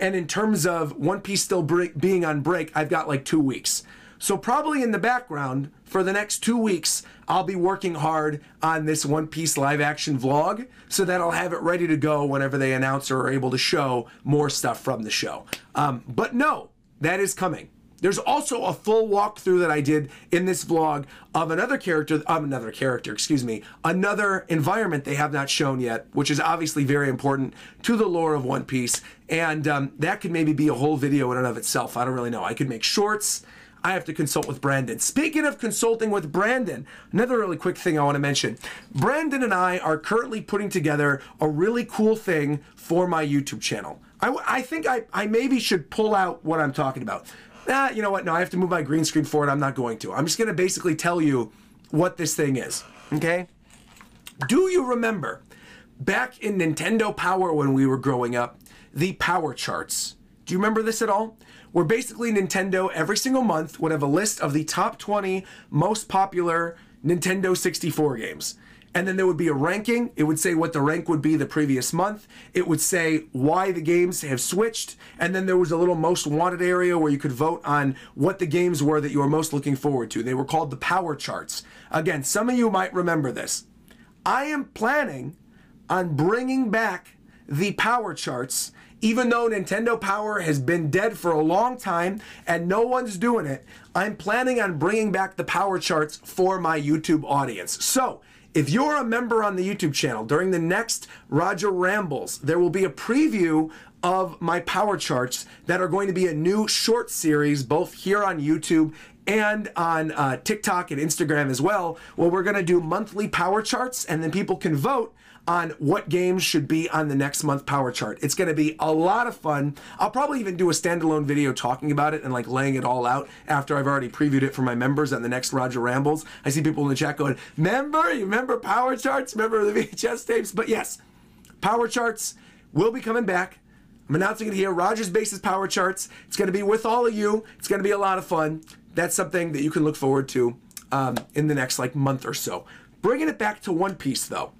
A: And in terms of One Piece still break, being on break, I've got like two weeks. So, probably in the background for the next two weeks, I'll be working hard on this One Piece live action vlog so that I'll have it ready to go whenever they announce or are able to show more stuff from the show. Um, but no, that is coming. There's also a full walkthrough that I did in this vlog of another character, of another character, excuse me, another environment they have not shown yet, which is obviously very important to the lore of One Piece. And um, that could maybe be a whole video in and of itself. I don't really know. I could make shorts. I have to consult with Brandon. Speaking of consulting with Brandon, another really quick thing I want to mention. Brandon and I are currently putting together a really cool thing for my YouTube channel. I, I think I, I maybe should pull out what I'm talking about. Ah, you know what? No, I have to move my green screen forward. I'm not going to. I'm just going to basically tell you what this thing is. Okay? Do you remember back in Nintendo Power when we were growing up, the power charts? Do you remember this at all? Where basically Nintendo every single month would have a list of the top 20 most popular Nintendo 64 games. And then there would be a ranking. It would say what the rank would be the previous month. It would say why the games have switched. And then there was a little most wanted area where you could vote on what the games were that you were most looking forward to. They were called the power charts. Again, some of you might remember this. I am planning on bringing back the power charts even though Nintendo Power has been dead for a long time and no one's doing it, I'm planning on bringing back the power charts for my YouTube audience. So, if you're a member on the YouTube channel during the next Roger Rambles, there will be a preview of my power charts that are going to be a new short series both here on YouTube and on uh, TikTok and Instagram as well, where we're going to do monthly power charts and then people can vote on what games should be on the next month power chart. It's going to be a lot of fun. I'll probably even do a standalone video talking about it and like laying it all out after I've already previewed it for my members on the next Roger Rambles. I see people in the chat going, "Member, you remember power charts? Remember the VHS tapes?" But yes, power charts will be coming back. I'm announcing it here. Rogers Bases Power Charts. It's going to be with all of you. It's going to be a lot of fun. That's something that you can look forward to um, in the next like month or so. Bringing it back to One Piece though.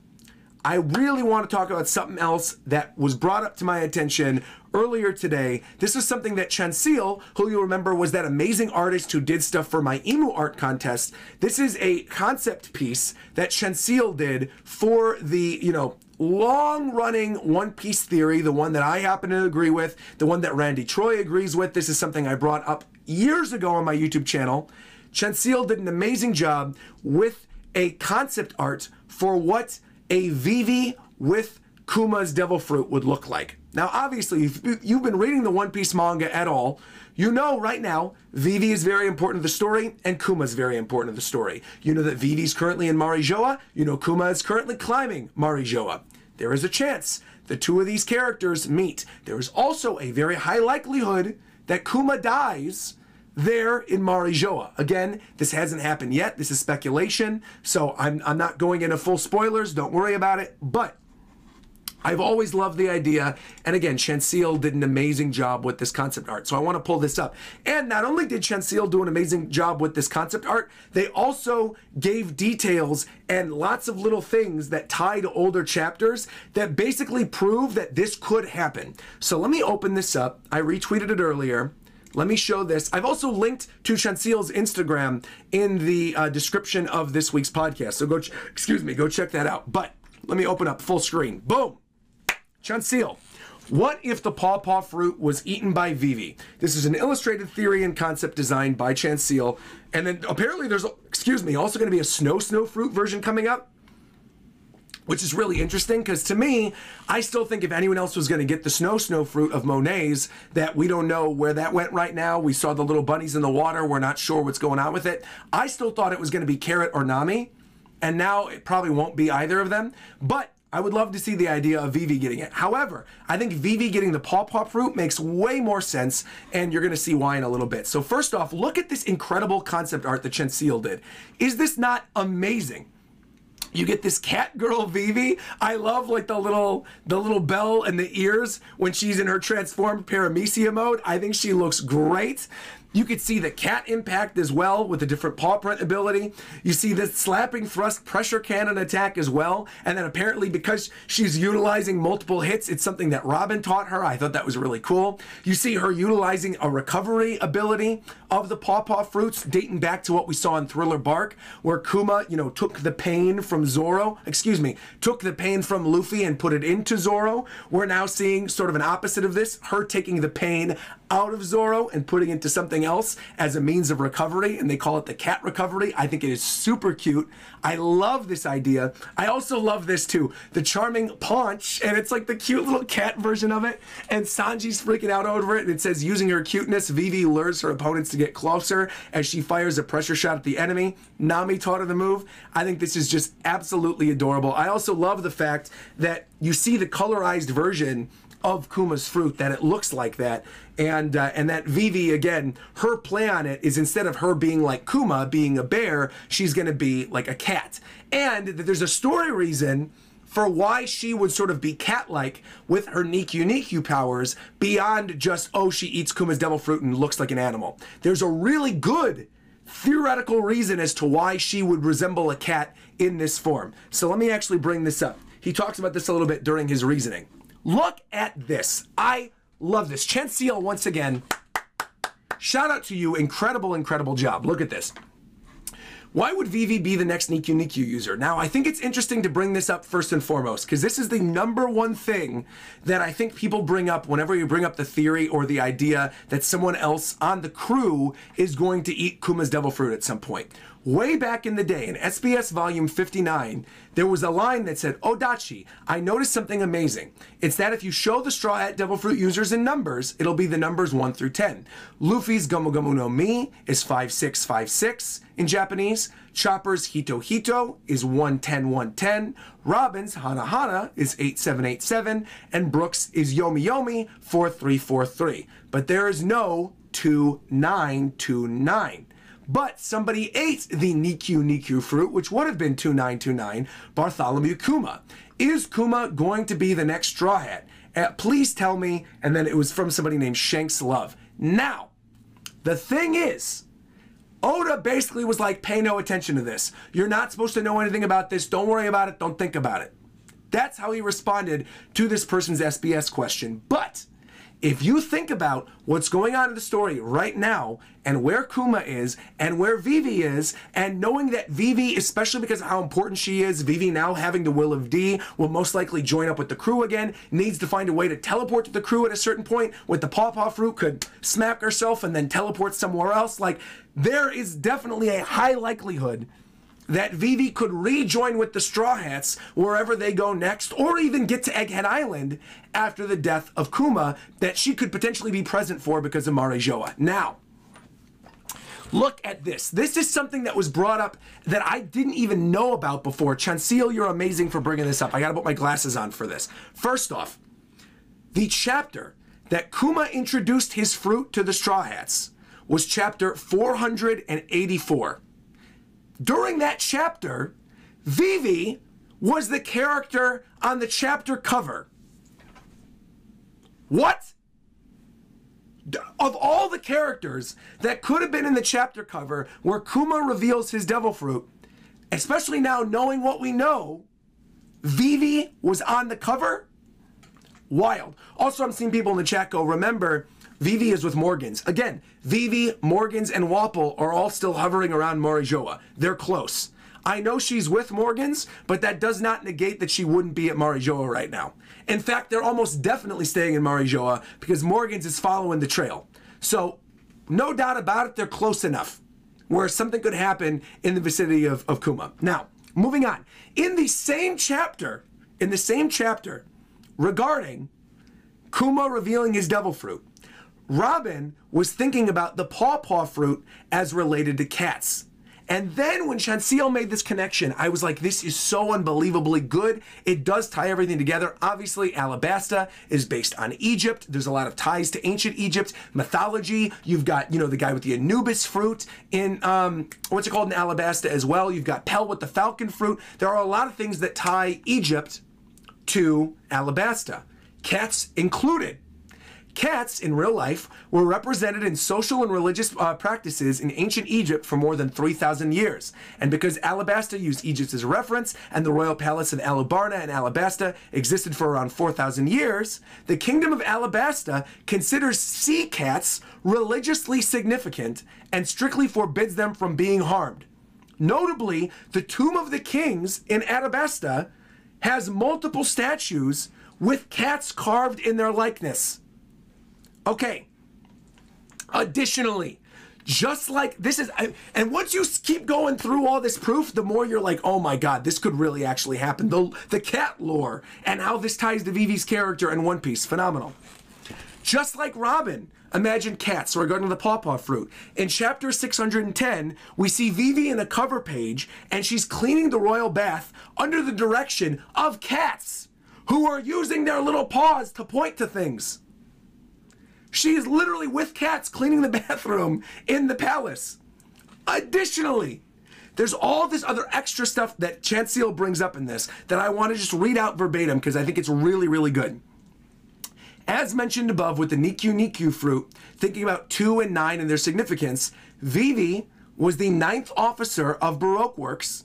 A: I really want to talk about something else that was brought up to my attention earlier today. This is something that Chancil, who you'll remember was that amazing artist who did stuff for my Emu art contest. This is a concept piece that Chancil did for the, you know, long running One Piece theory, the one that I happen to agree with, the one that Randy Troy agrees with. This is something I brought up years ago on my YouTube channel. Chancil did an amazing job with a concept art for what a Vivi with Kuma's Devil Fruit would look like. Now, obviously, if you've been reading the One Piece manga at all, you know right now Vivi is very important to the story and Kuma is very important to the story. You know that Vivi's currently in Marijoa. You know Kuma is currently climbing Marijoa. There is a chance the two of these characters meet. There is also a very high likelihood that Kuma dies there in Marijoa. Again, this hasn't happened yet. This is speculation, so I'm, I'm not going into full spoilers. Don't worry about it. But I've always loved the idea. And again, Chancil did an amazing job with this concept art. So I want to pull this up. And not only did Chancil do an amazing job with this concept art, they also gave details and lots of little things that tie to older chapters that basically prove that this could happen. So let me open this up. I retweeted it earlier. Let me show this. I've also linked to Chancil's Instagram in the uh, description of this week's podcast. So go, ch- excuse me, go check that out. But let me open up full screen. Boom. Chancil. What if the pawpaw fruit was eaten by Vivi? This is an illustrated theory and concept designed by Chancil. And then apparently there's, excuse me, also going to be a snow snow fruit version coming up which is really interesting because to me, I still think if anyone else was going to get the snow snow fruit of Monet's, that we don't know where that went right now. We saw the little bunnies in the water. We're not sure what's going on with it. I still thought it was going to be Carrot or Nami, and now it probably won't be either of them. But I would love to see the idea of Vivi getting it. However, I think Vivi getting the pawpaw fruit makes way more sense, and you're going to see why in a little bit. So first off, look at this incredible concept art that Chancil did. Is this not amazing? You get this cat girl Vivi. I love like the little the little bell and the ears when she's in her transformed paramecia mode. I think she looks great. You could see the cat impact as well with the different paw print ability. You see this slapping thrust pressure cannon attack as well. And then apparently because she's utilizing multiple hits, it's something that Robin taught her. I thought that was really cool. You see her utilizing a recovery ability of the paw pawpaw fruits dating back to what we saw in Thriller Bark, where Kuma, you know, took the pain from Zoro, excuse me, took the pain from Luffy and put it into Zoro. We're now seeing sort of an opposite of this, her taking the pain out of Zoro and putting it into something else as a means of recovery, and they call it the cat recovery. I think it is super cute. I love this idea. I also love this too the charming paunch, and it's like the cute little cat version of it. And Sanji's freaking out over it, and it says, using her cuteness, Vivi lures her opponents to get closer as she fires a pressure shot at the enemy. Nami taught her the move. I think this is just absolutely adorable. I also love the fact that you see the colorized version of Kuma's fruit that it looks like that. And uh, and that Vivi again, her play on it is instead of her being like Kuma, being a bear, she's gonna be like a cat. And that there's a story reason for why she would sort of be cat-like with her Nikyu Nikyu powers beyond just oh she eats Kuma's devil fruit and looks like an animal. There's a really good theoretical reason as to why she would resemble a cat in this form. So let me actually bring this up. He talks about this a little bit during his reasoning. Look at this. I love this. Chancil, once again, shout out to you. Incredible, incredible job. Look at this. Why would Vivi be the next Nikyu Nikyu user? Now, I think it's interesting to bring this up first and foremost, because this is the number one thing that I think people bring up whenever you bring up the theory or the idea that someone else on the crew is going to eat Kuma's devil fruit at some point. Way back in the day, in SBS volume 59, there was a line that said, oh, Odachi, I noticed something amazing. It's that if you show the Straw Hat Devil Fruit users in numbers, it'll be the numbers 1 through 10. Luffy's Gomu Gomu no Mi is 5656 in Japanese. Chopper's Hito Hito is 110 110. Robin's Hana Hana is 8787. And Brooks is Yomi Yomi 4343. But there is no 2929. But somebody ate the Nikyu Nikyu fruit, which would have been 2929, Bartholomew Kuma. Is Kuma going to be the next Straw Hat? Uh, please tell me. And then it was from somebody named Shanks Love. Now, the thing is, Oda basically was like, pay no attention to this. You're not supposed to know anything about this. Don't worry about it. Don't think about it. That's how he responded to this person's SBS question. But if you think about what's going on in the story right now and where Kuma is and where Vivi is, and knowing that Vivi, especially because of how important she is, Vivi now having the will of D, will most likely join up with the crew again, needs to find a way to teleport to the crew at a certain point with the pawpaw fruit, could smack herself and then teleport somewhere else. Like, there is definitely a high likelihood that Vivi could rejoin with the Straw Hats wherever they go next, or even get to Egghead Island after the death of Kuma that she could potentially be present for because of Marijoa. Now, Look at this. This is something that was brought up that I didn't even know about before. Chancil, you're amazing for bringing this up. I gotta put my glasses on for this. First off, the chapter that Kuma introduced his fruit to the Straw Hats was chapter 484 during that chapter, Vivi was the character on the chapter cover. What? Of all the characters that could have been in the chapter cover where Kuma reveals his devil fruit, especially now knowing what we know, Vivi was on the cover? Wild. Also, I'm seeing people in the chat go, remember, Vivi is with Morgans. Again, Vivi, Morgans, and Wapol are all still hovering around Marijoa. They're close. I know she's with Morgans, but that does not negate that she wouldn't be at Marijoa right now. In fact, they're almost definitely staying in Marijoa because Morgans is following the trail. So, no doubt about it, they're close enough where something could happen in the vicinity of, of Kuma. Now, moving on. In the same chapter, in the same chapter regarding Kuma revealing his devil fruit, Robin was thinking about the pawpaw fruit as related to cats. And then when Chancil made this connection, I was like, this is so unbelievably good. It does tie everything together. Obviously, Alabasta is based on Egypt. There's a lot of ties to ancient Egypt mythology. You've got, you know, the guy with the Anubis fruit in, um, what's it called in Alabasta as well. You've got Pell with the falcon fruit. There are a lot of things that tie Egypt to Alabasta, cats included. Cats in real life were represented in social and religious uh, practices in ancient Egypt for more than 3,000 years. And because Alabasta used Egypt as a reference and the royal palace of Alubarna and Alabasta existed for around 4,000 years, the kingdom of Alabasta considers sea cats religiously significant and strictly forbids them from being harmed. Notably, the Tomb of the Kings in Alabasta has multiple statues with cats carved in their likeness. Okay. Additionally, just like this is, and once you keep going through all this proof, the more you're like, oh my god, this could really actually happen. The, the cat lore and how this ties to Vivi's character in One Piece, phenomenal. Just like Robin, imagine cats regarding the pawpaw fruit. In chapter 610, we see Vivi in a cover page, and she's cleaning the royal bath under the direction of cats who are using their little paws to point to things. She is literally with cats cleaning the bathroom in the palace. Additionally, there's all this other extra stuff that Chancil brings up in this that I want to just read out verbatim because I think it's really, really good. As mentioned above with the Nikyu Nikyu fruit, thinking about 2 and 9 and their significance, Vivi was the ninth officer of Baroque Works,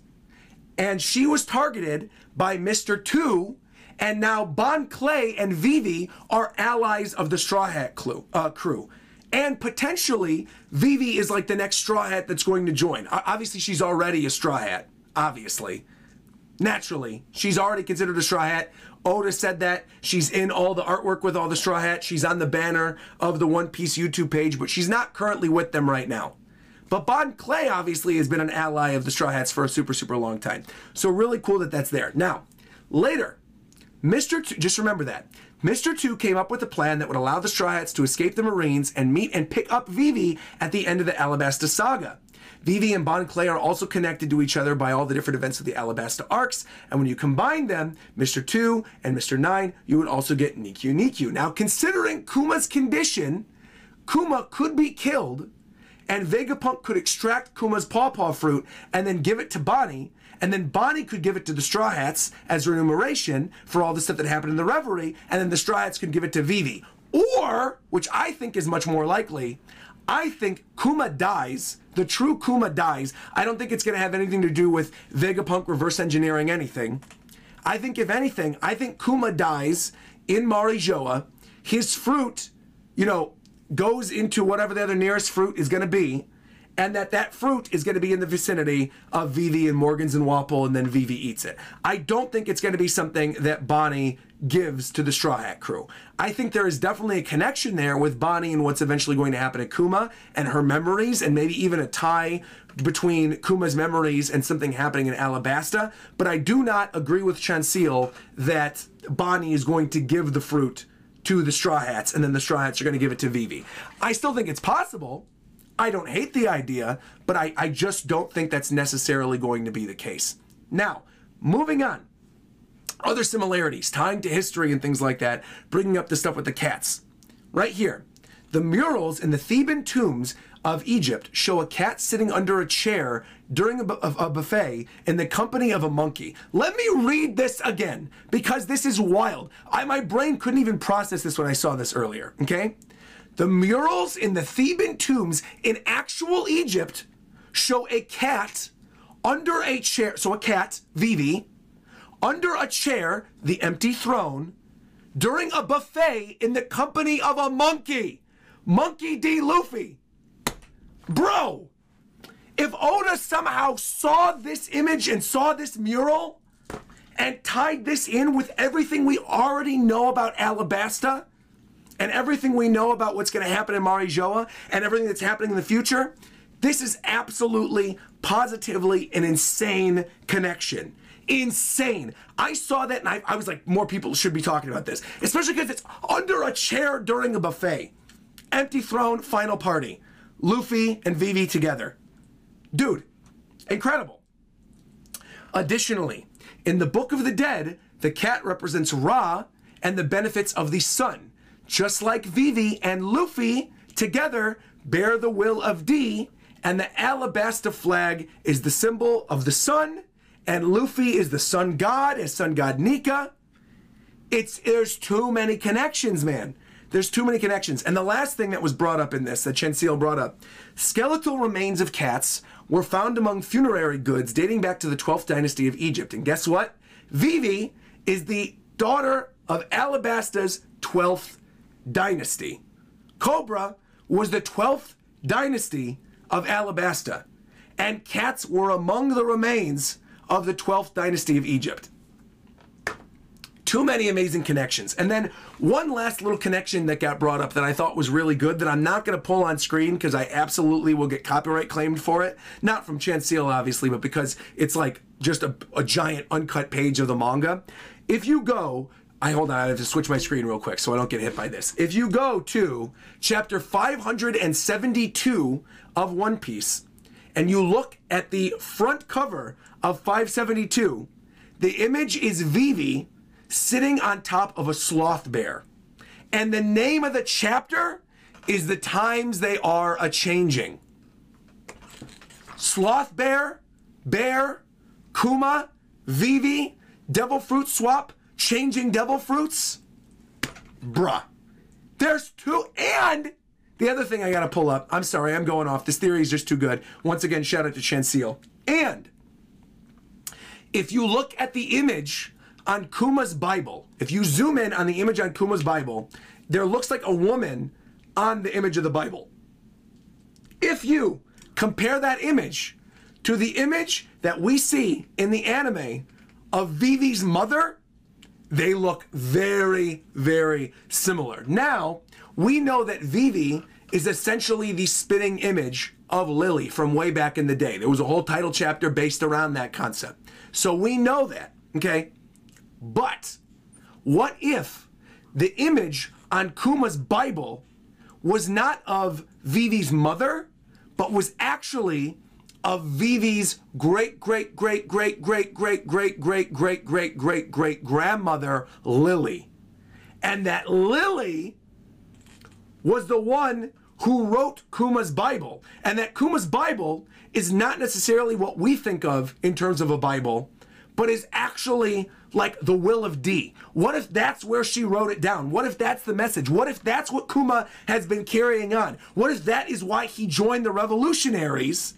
A: and she was targeted by Mr. 2 and now Bon Clay and Vivi are allies of the Straw Hat clue, uh, crew. And potentially, Vivi is like the next Straw Hat that's going to join. Obviously, she's already a Straw Hat, obviously. Naturally, she's already considered a Straw Hat. Oda said that. She's in all the artwork with all the Straw Hats. She's on the banner of the One Piece YouTube page, but she's not currently with them right now. But Bon Clay obviously has been an ally of the Straw Hats for a super, super long time. So really cool that that's there. Now, later, Mr. Two, just remember that. Mr. Two came up with a plan that would allow the Straw Hats to escape the Marines and meet and pick up Vivi at the end of the Alabasta saga. Vivi and Bon Clay are also connected to each other by all the different events of the Alabasta arcs, and when you combine them, Mr. 2 and Mr. 9, you would also get Nikyu Nikyu. Now, considering Kuma's condition, Kuma could be killed, and Vegapunk could extract Kuma's pawpaw fruit and then give it to Bonnie, and then Bonnie could give it to the Straw Hats as remuneration for all the stuff that happened in the Reverie, and then the Straw Hats could give it to Vivi. Or, which I think is much more likely, I think Kuma dies. The true Kuma dies. I don't think it's going to have anything to do with Vegapunk reverse engineering anything. I think, if anything, I think Kuma dies in Marijoa. His fruit, you know, goes into whatever the other nearest fruit is going to be and that that fruit is going to be in the vicinity of Vivi and Morgans and Wapol, and then Vivi eats it. I don't think it's going to be something that Bonnie gives to the Straw Hat crew. I think there is definitely a connection there with Bonnie and what's eventually going to happen to Kuma and her memories, and maybe even a tie between Kuma's memories and something happening in Alabasta. But I do not agree with Chancil that Bonnie is going to give the fruit to the Straw Hats, and then the Straw Hats are going to give it to Vivi. I still think it's possible. I don't hate the idea, but I, I just don't think that's necessarily going to be the case. Now, moving on. Other similarities tying to history and things like that, bringing up the stuff with the cats. Right here, the murals in the Theban tombs of Egypt show a cat sitting under a chair during a, a, a, buffet in the company of a monkey. Let me read this again because this is wild. I, my brain couldn't even process this when I saw this earlier, okay? The murals in the Theban tombs in actual Egypt show a cat under a chair, so a cat, Vivi, under a chair, the empty throne, during a buffet in the company of a monkey, Monkey D. Luffy. Bro, if Oda somehow saw this image and saw this mural and tied this in with everything we already know about Alabasta, and everything we know about what's going to happen in Marijoa and everything that's happening in the future, this is absolutely, positively an insane connection. Insane. I saw that and I, I was like, more people should be talking about this, especially because it's under a chair during a buffet. Empty throne, final party. Luffy and Vivi together. Dude, incredible. Additionally, in the Book of the Dead, the cat represents Ra and the benefits of the sun just like Vivi and Luffy together bear the will of D, and the Alabasta flag is the symbol of the sun, and Luffy is the sun god, as sun god Nika. It's there's too many connections, man. There's too many connections. And the last thing that was brought up in this, that Chancil brought up, skeletal remains of cats were found among funerary goods dating back to the 12th dynasty of Egypt. And guess what? Vivi is the daughter of Alabasta's 12th dynasty. Cobra was the 12th dynasty of Alabasta, and cats were among the remains of the 12th dynasty of Egypt. Too many amazing connections. And then one last little connection that got brought up that I thought was really good that I'm not going to pull on screen because I absolutely will get copyright claimed for it. Not from Chancil, obviously, but because it's like just a, a giant uncut page of the manga. If you go I hold on, I have to switch my screen real quick so I don't get hit by this. If you go to chapter 572 of One Piece and you look at the front cover of 572, the image is Vivi sitting on top of a sloth bear. And the name of the chapter is The Times They Are a Changing. Sloth bear, bear, Kuma, Vivi, devil fruit swap, changing devil fruits? Bruh. There's two, and the other thing I gotta pull up, I'm sorry, I'm going off. This theory is just too good. Once again, shout out to Chancil. And if you look at the image on Kuma's Bible, if you zoom in on the image on Kuma's Bible, there looks like a woman on the image of the Bible. If you compare that image to the image that we see in the anime of Vivi's mother, they look very, very similar. Now, we know that Vivi is essentially the spinning image of Lily from way back in the day. There was a whole title chapter based around that concept. So we know that, okay? But what if the image on Kuma's Bible was not of Vivi's mother, but was actually of Vivi's great, great, great, great, great, great, great, great, great, great, great, great grandmother, Lily. And that Lily was the one who wrote Kuma's Bible. And that Kuma's Bible is not necessarily what we think of in terms of a Bible, but is actually like the will of D. What if that's where she wrote it down? What if that's the message? What if that's what Kuma has been carrying on? What if that is why he joined the revolutionaries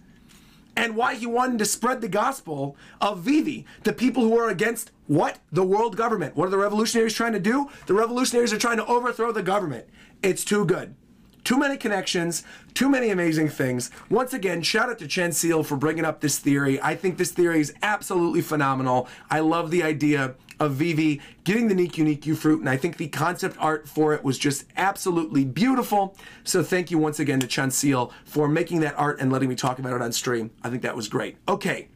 A: and why he wanted to spread the gospel of Vivi? The people who are against what? The world government. What are the revolutionaries trying to do? The revolutionaries are trying to overthrow the government. It's too good. Too many connections, too many amazing things. Once again, shout out to Chancil for bringing up this theory. I think this theory is absolutely phenomenal. I love the idea of Vivi getting the Nikyu Nikyu fruit, and I think the concept art for it was just absolutely beautiful. So thank you once again to Chancil for making that art and letting me talk about it on stream. I think that was great. Okay.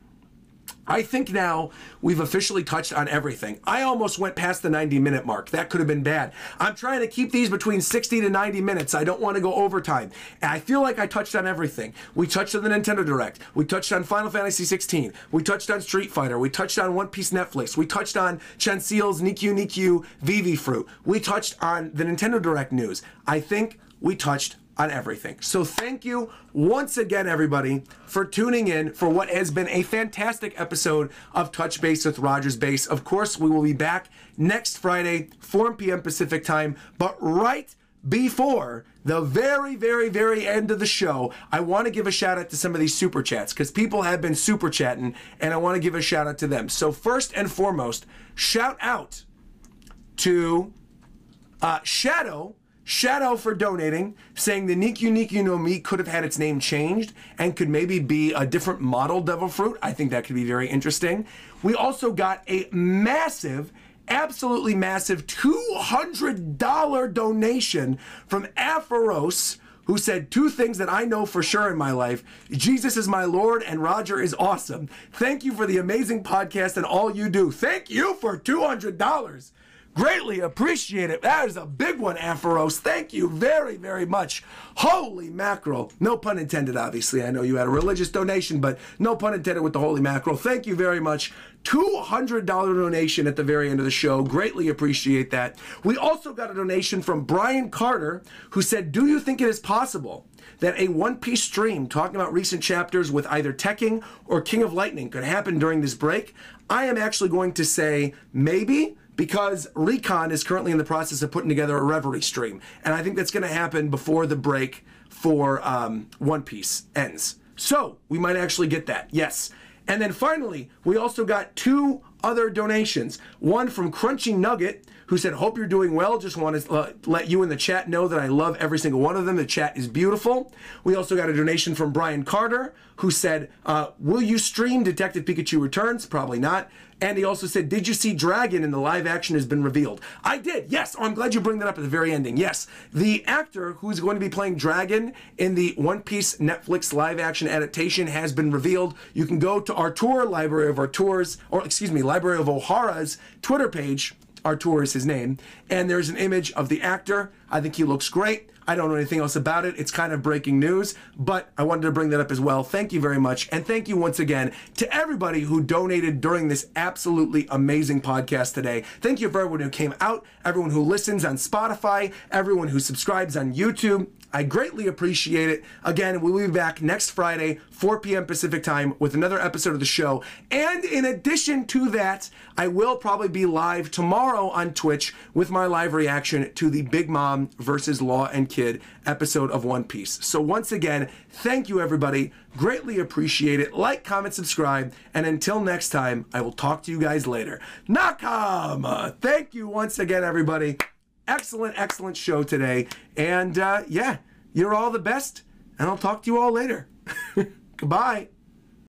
A: I think now we've officially touched on everything. I almost went past the 90 minute mark. That could have been bad. I'm trying to keep these between 60 to 90 minutes. I don't want to go overtime. And I feel like I touched on everything. We touched on the Nintendo Direct. We touched on Final Fantasy 16. We touched on Street Fighter. We touched on One Piece Netflix. We touched on Chancil's Nikyu Nikyu Vivi Fruit. We touched on the Nintendo Direct news. I think we touched on everything. So thank you once again, everybody, for tuning in for what has been a fantastic episode of Touch Base with RogersBase. Of course, we will be back next Friday, 4 p.m. Pacific time, but right before the very, very, very end of the show, I want to give a shout out to some of these super chats because people have been super chatting and I want to give a shout out to them. So, first and foremost, shout out to uh, Shadow Shadow for donating, saying the Nikyu Nikyu no Mi could have had its name changed and could maybe be a different model devil fruit. I think that could be very interesting. We also got a massive absolutely massive $200 donation from Ampharos, who said two things that I know for sure in my life Jesus is my Lord and Roger is awesome. Thank you for the amazing podcast and all you do. Thank you for $200. Greatly appreciate it. That is a big one, Ampharos. Thank you very, very much. Holy mackerel. No pun intended, obviously. I know you had a religious donation, but no pun intended with the holy mackerel. Thank you very much. $200 donation at the very end of the show. Greatly appreciate that. We also got a donation from Brian Carter, who said, Do you think it is possible that a One Piece stream talking about recent chapters with either Tekking or King of Lightning could happen during this break? I am actually going to say maybe because Recon is currently in the process of putting together a Reverie stream, and I think that's going to happen before the break for um, One Piece ends. So we might actually get that. Yes. And then finally, we also got two other donations. One from Crunchy Nugget, who said, Hope you're doing well. Just want to uh, let you in the chat know that I love every single one of them. The chat is beautiful. We also got a donation from Brian Carter, who said, uh, Will you stream Detective Pikachu Returns? Probably not. And he also said, Did you see Dragon in the live action has been revealed? I did, yes. Oh, I'm glad you bring that up at the very ending. Yes. The actor who's going to be playing Dragon in the One Piece Netflix live action adaptation has been revealed. You can go to our tour, Library of our Tours, or excuse me, Library of Ohara's Twitter page. Artur is his name, and there's an image of the actor. I think he looks great. I don't know anything else about it. It's kind of breaking news, but I wanted to bring that up as well. Thank you very much. And thank you once again to everybody who donated during this absolutely amazing podcast today. Thank you for everyone who came out, everyone who listens on Spotify, everyone who subscribes on YouTube. I greatly appreciate it. Again, we'll be back next Friday, 4 p.m. Pacific time, with another episode of the show. And in addition to that, I will probably be live tomorrow on Twitch with my live reaction to the Big Mom versus Law and Kid episode of One Piece. So, once again, thank you, everybody. Greatly appreciate it. Like, comment, subscribe. And until next time, I will talk to you guys later. Nakama! Thank you once again, everybody excellent, excellent show today. And uh, yeah, you're all the best. And I'll talk to you all later. Goodbye.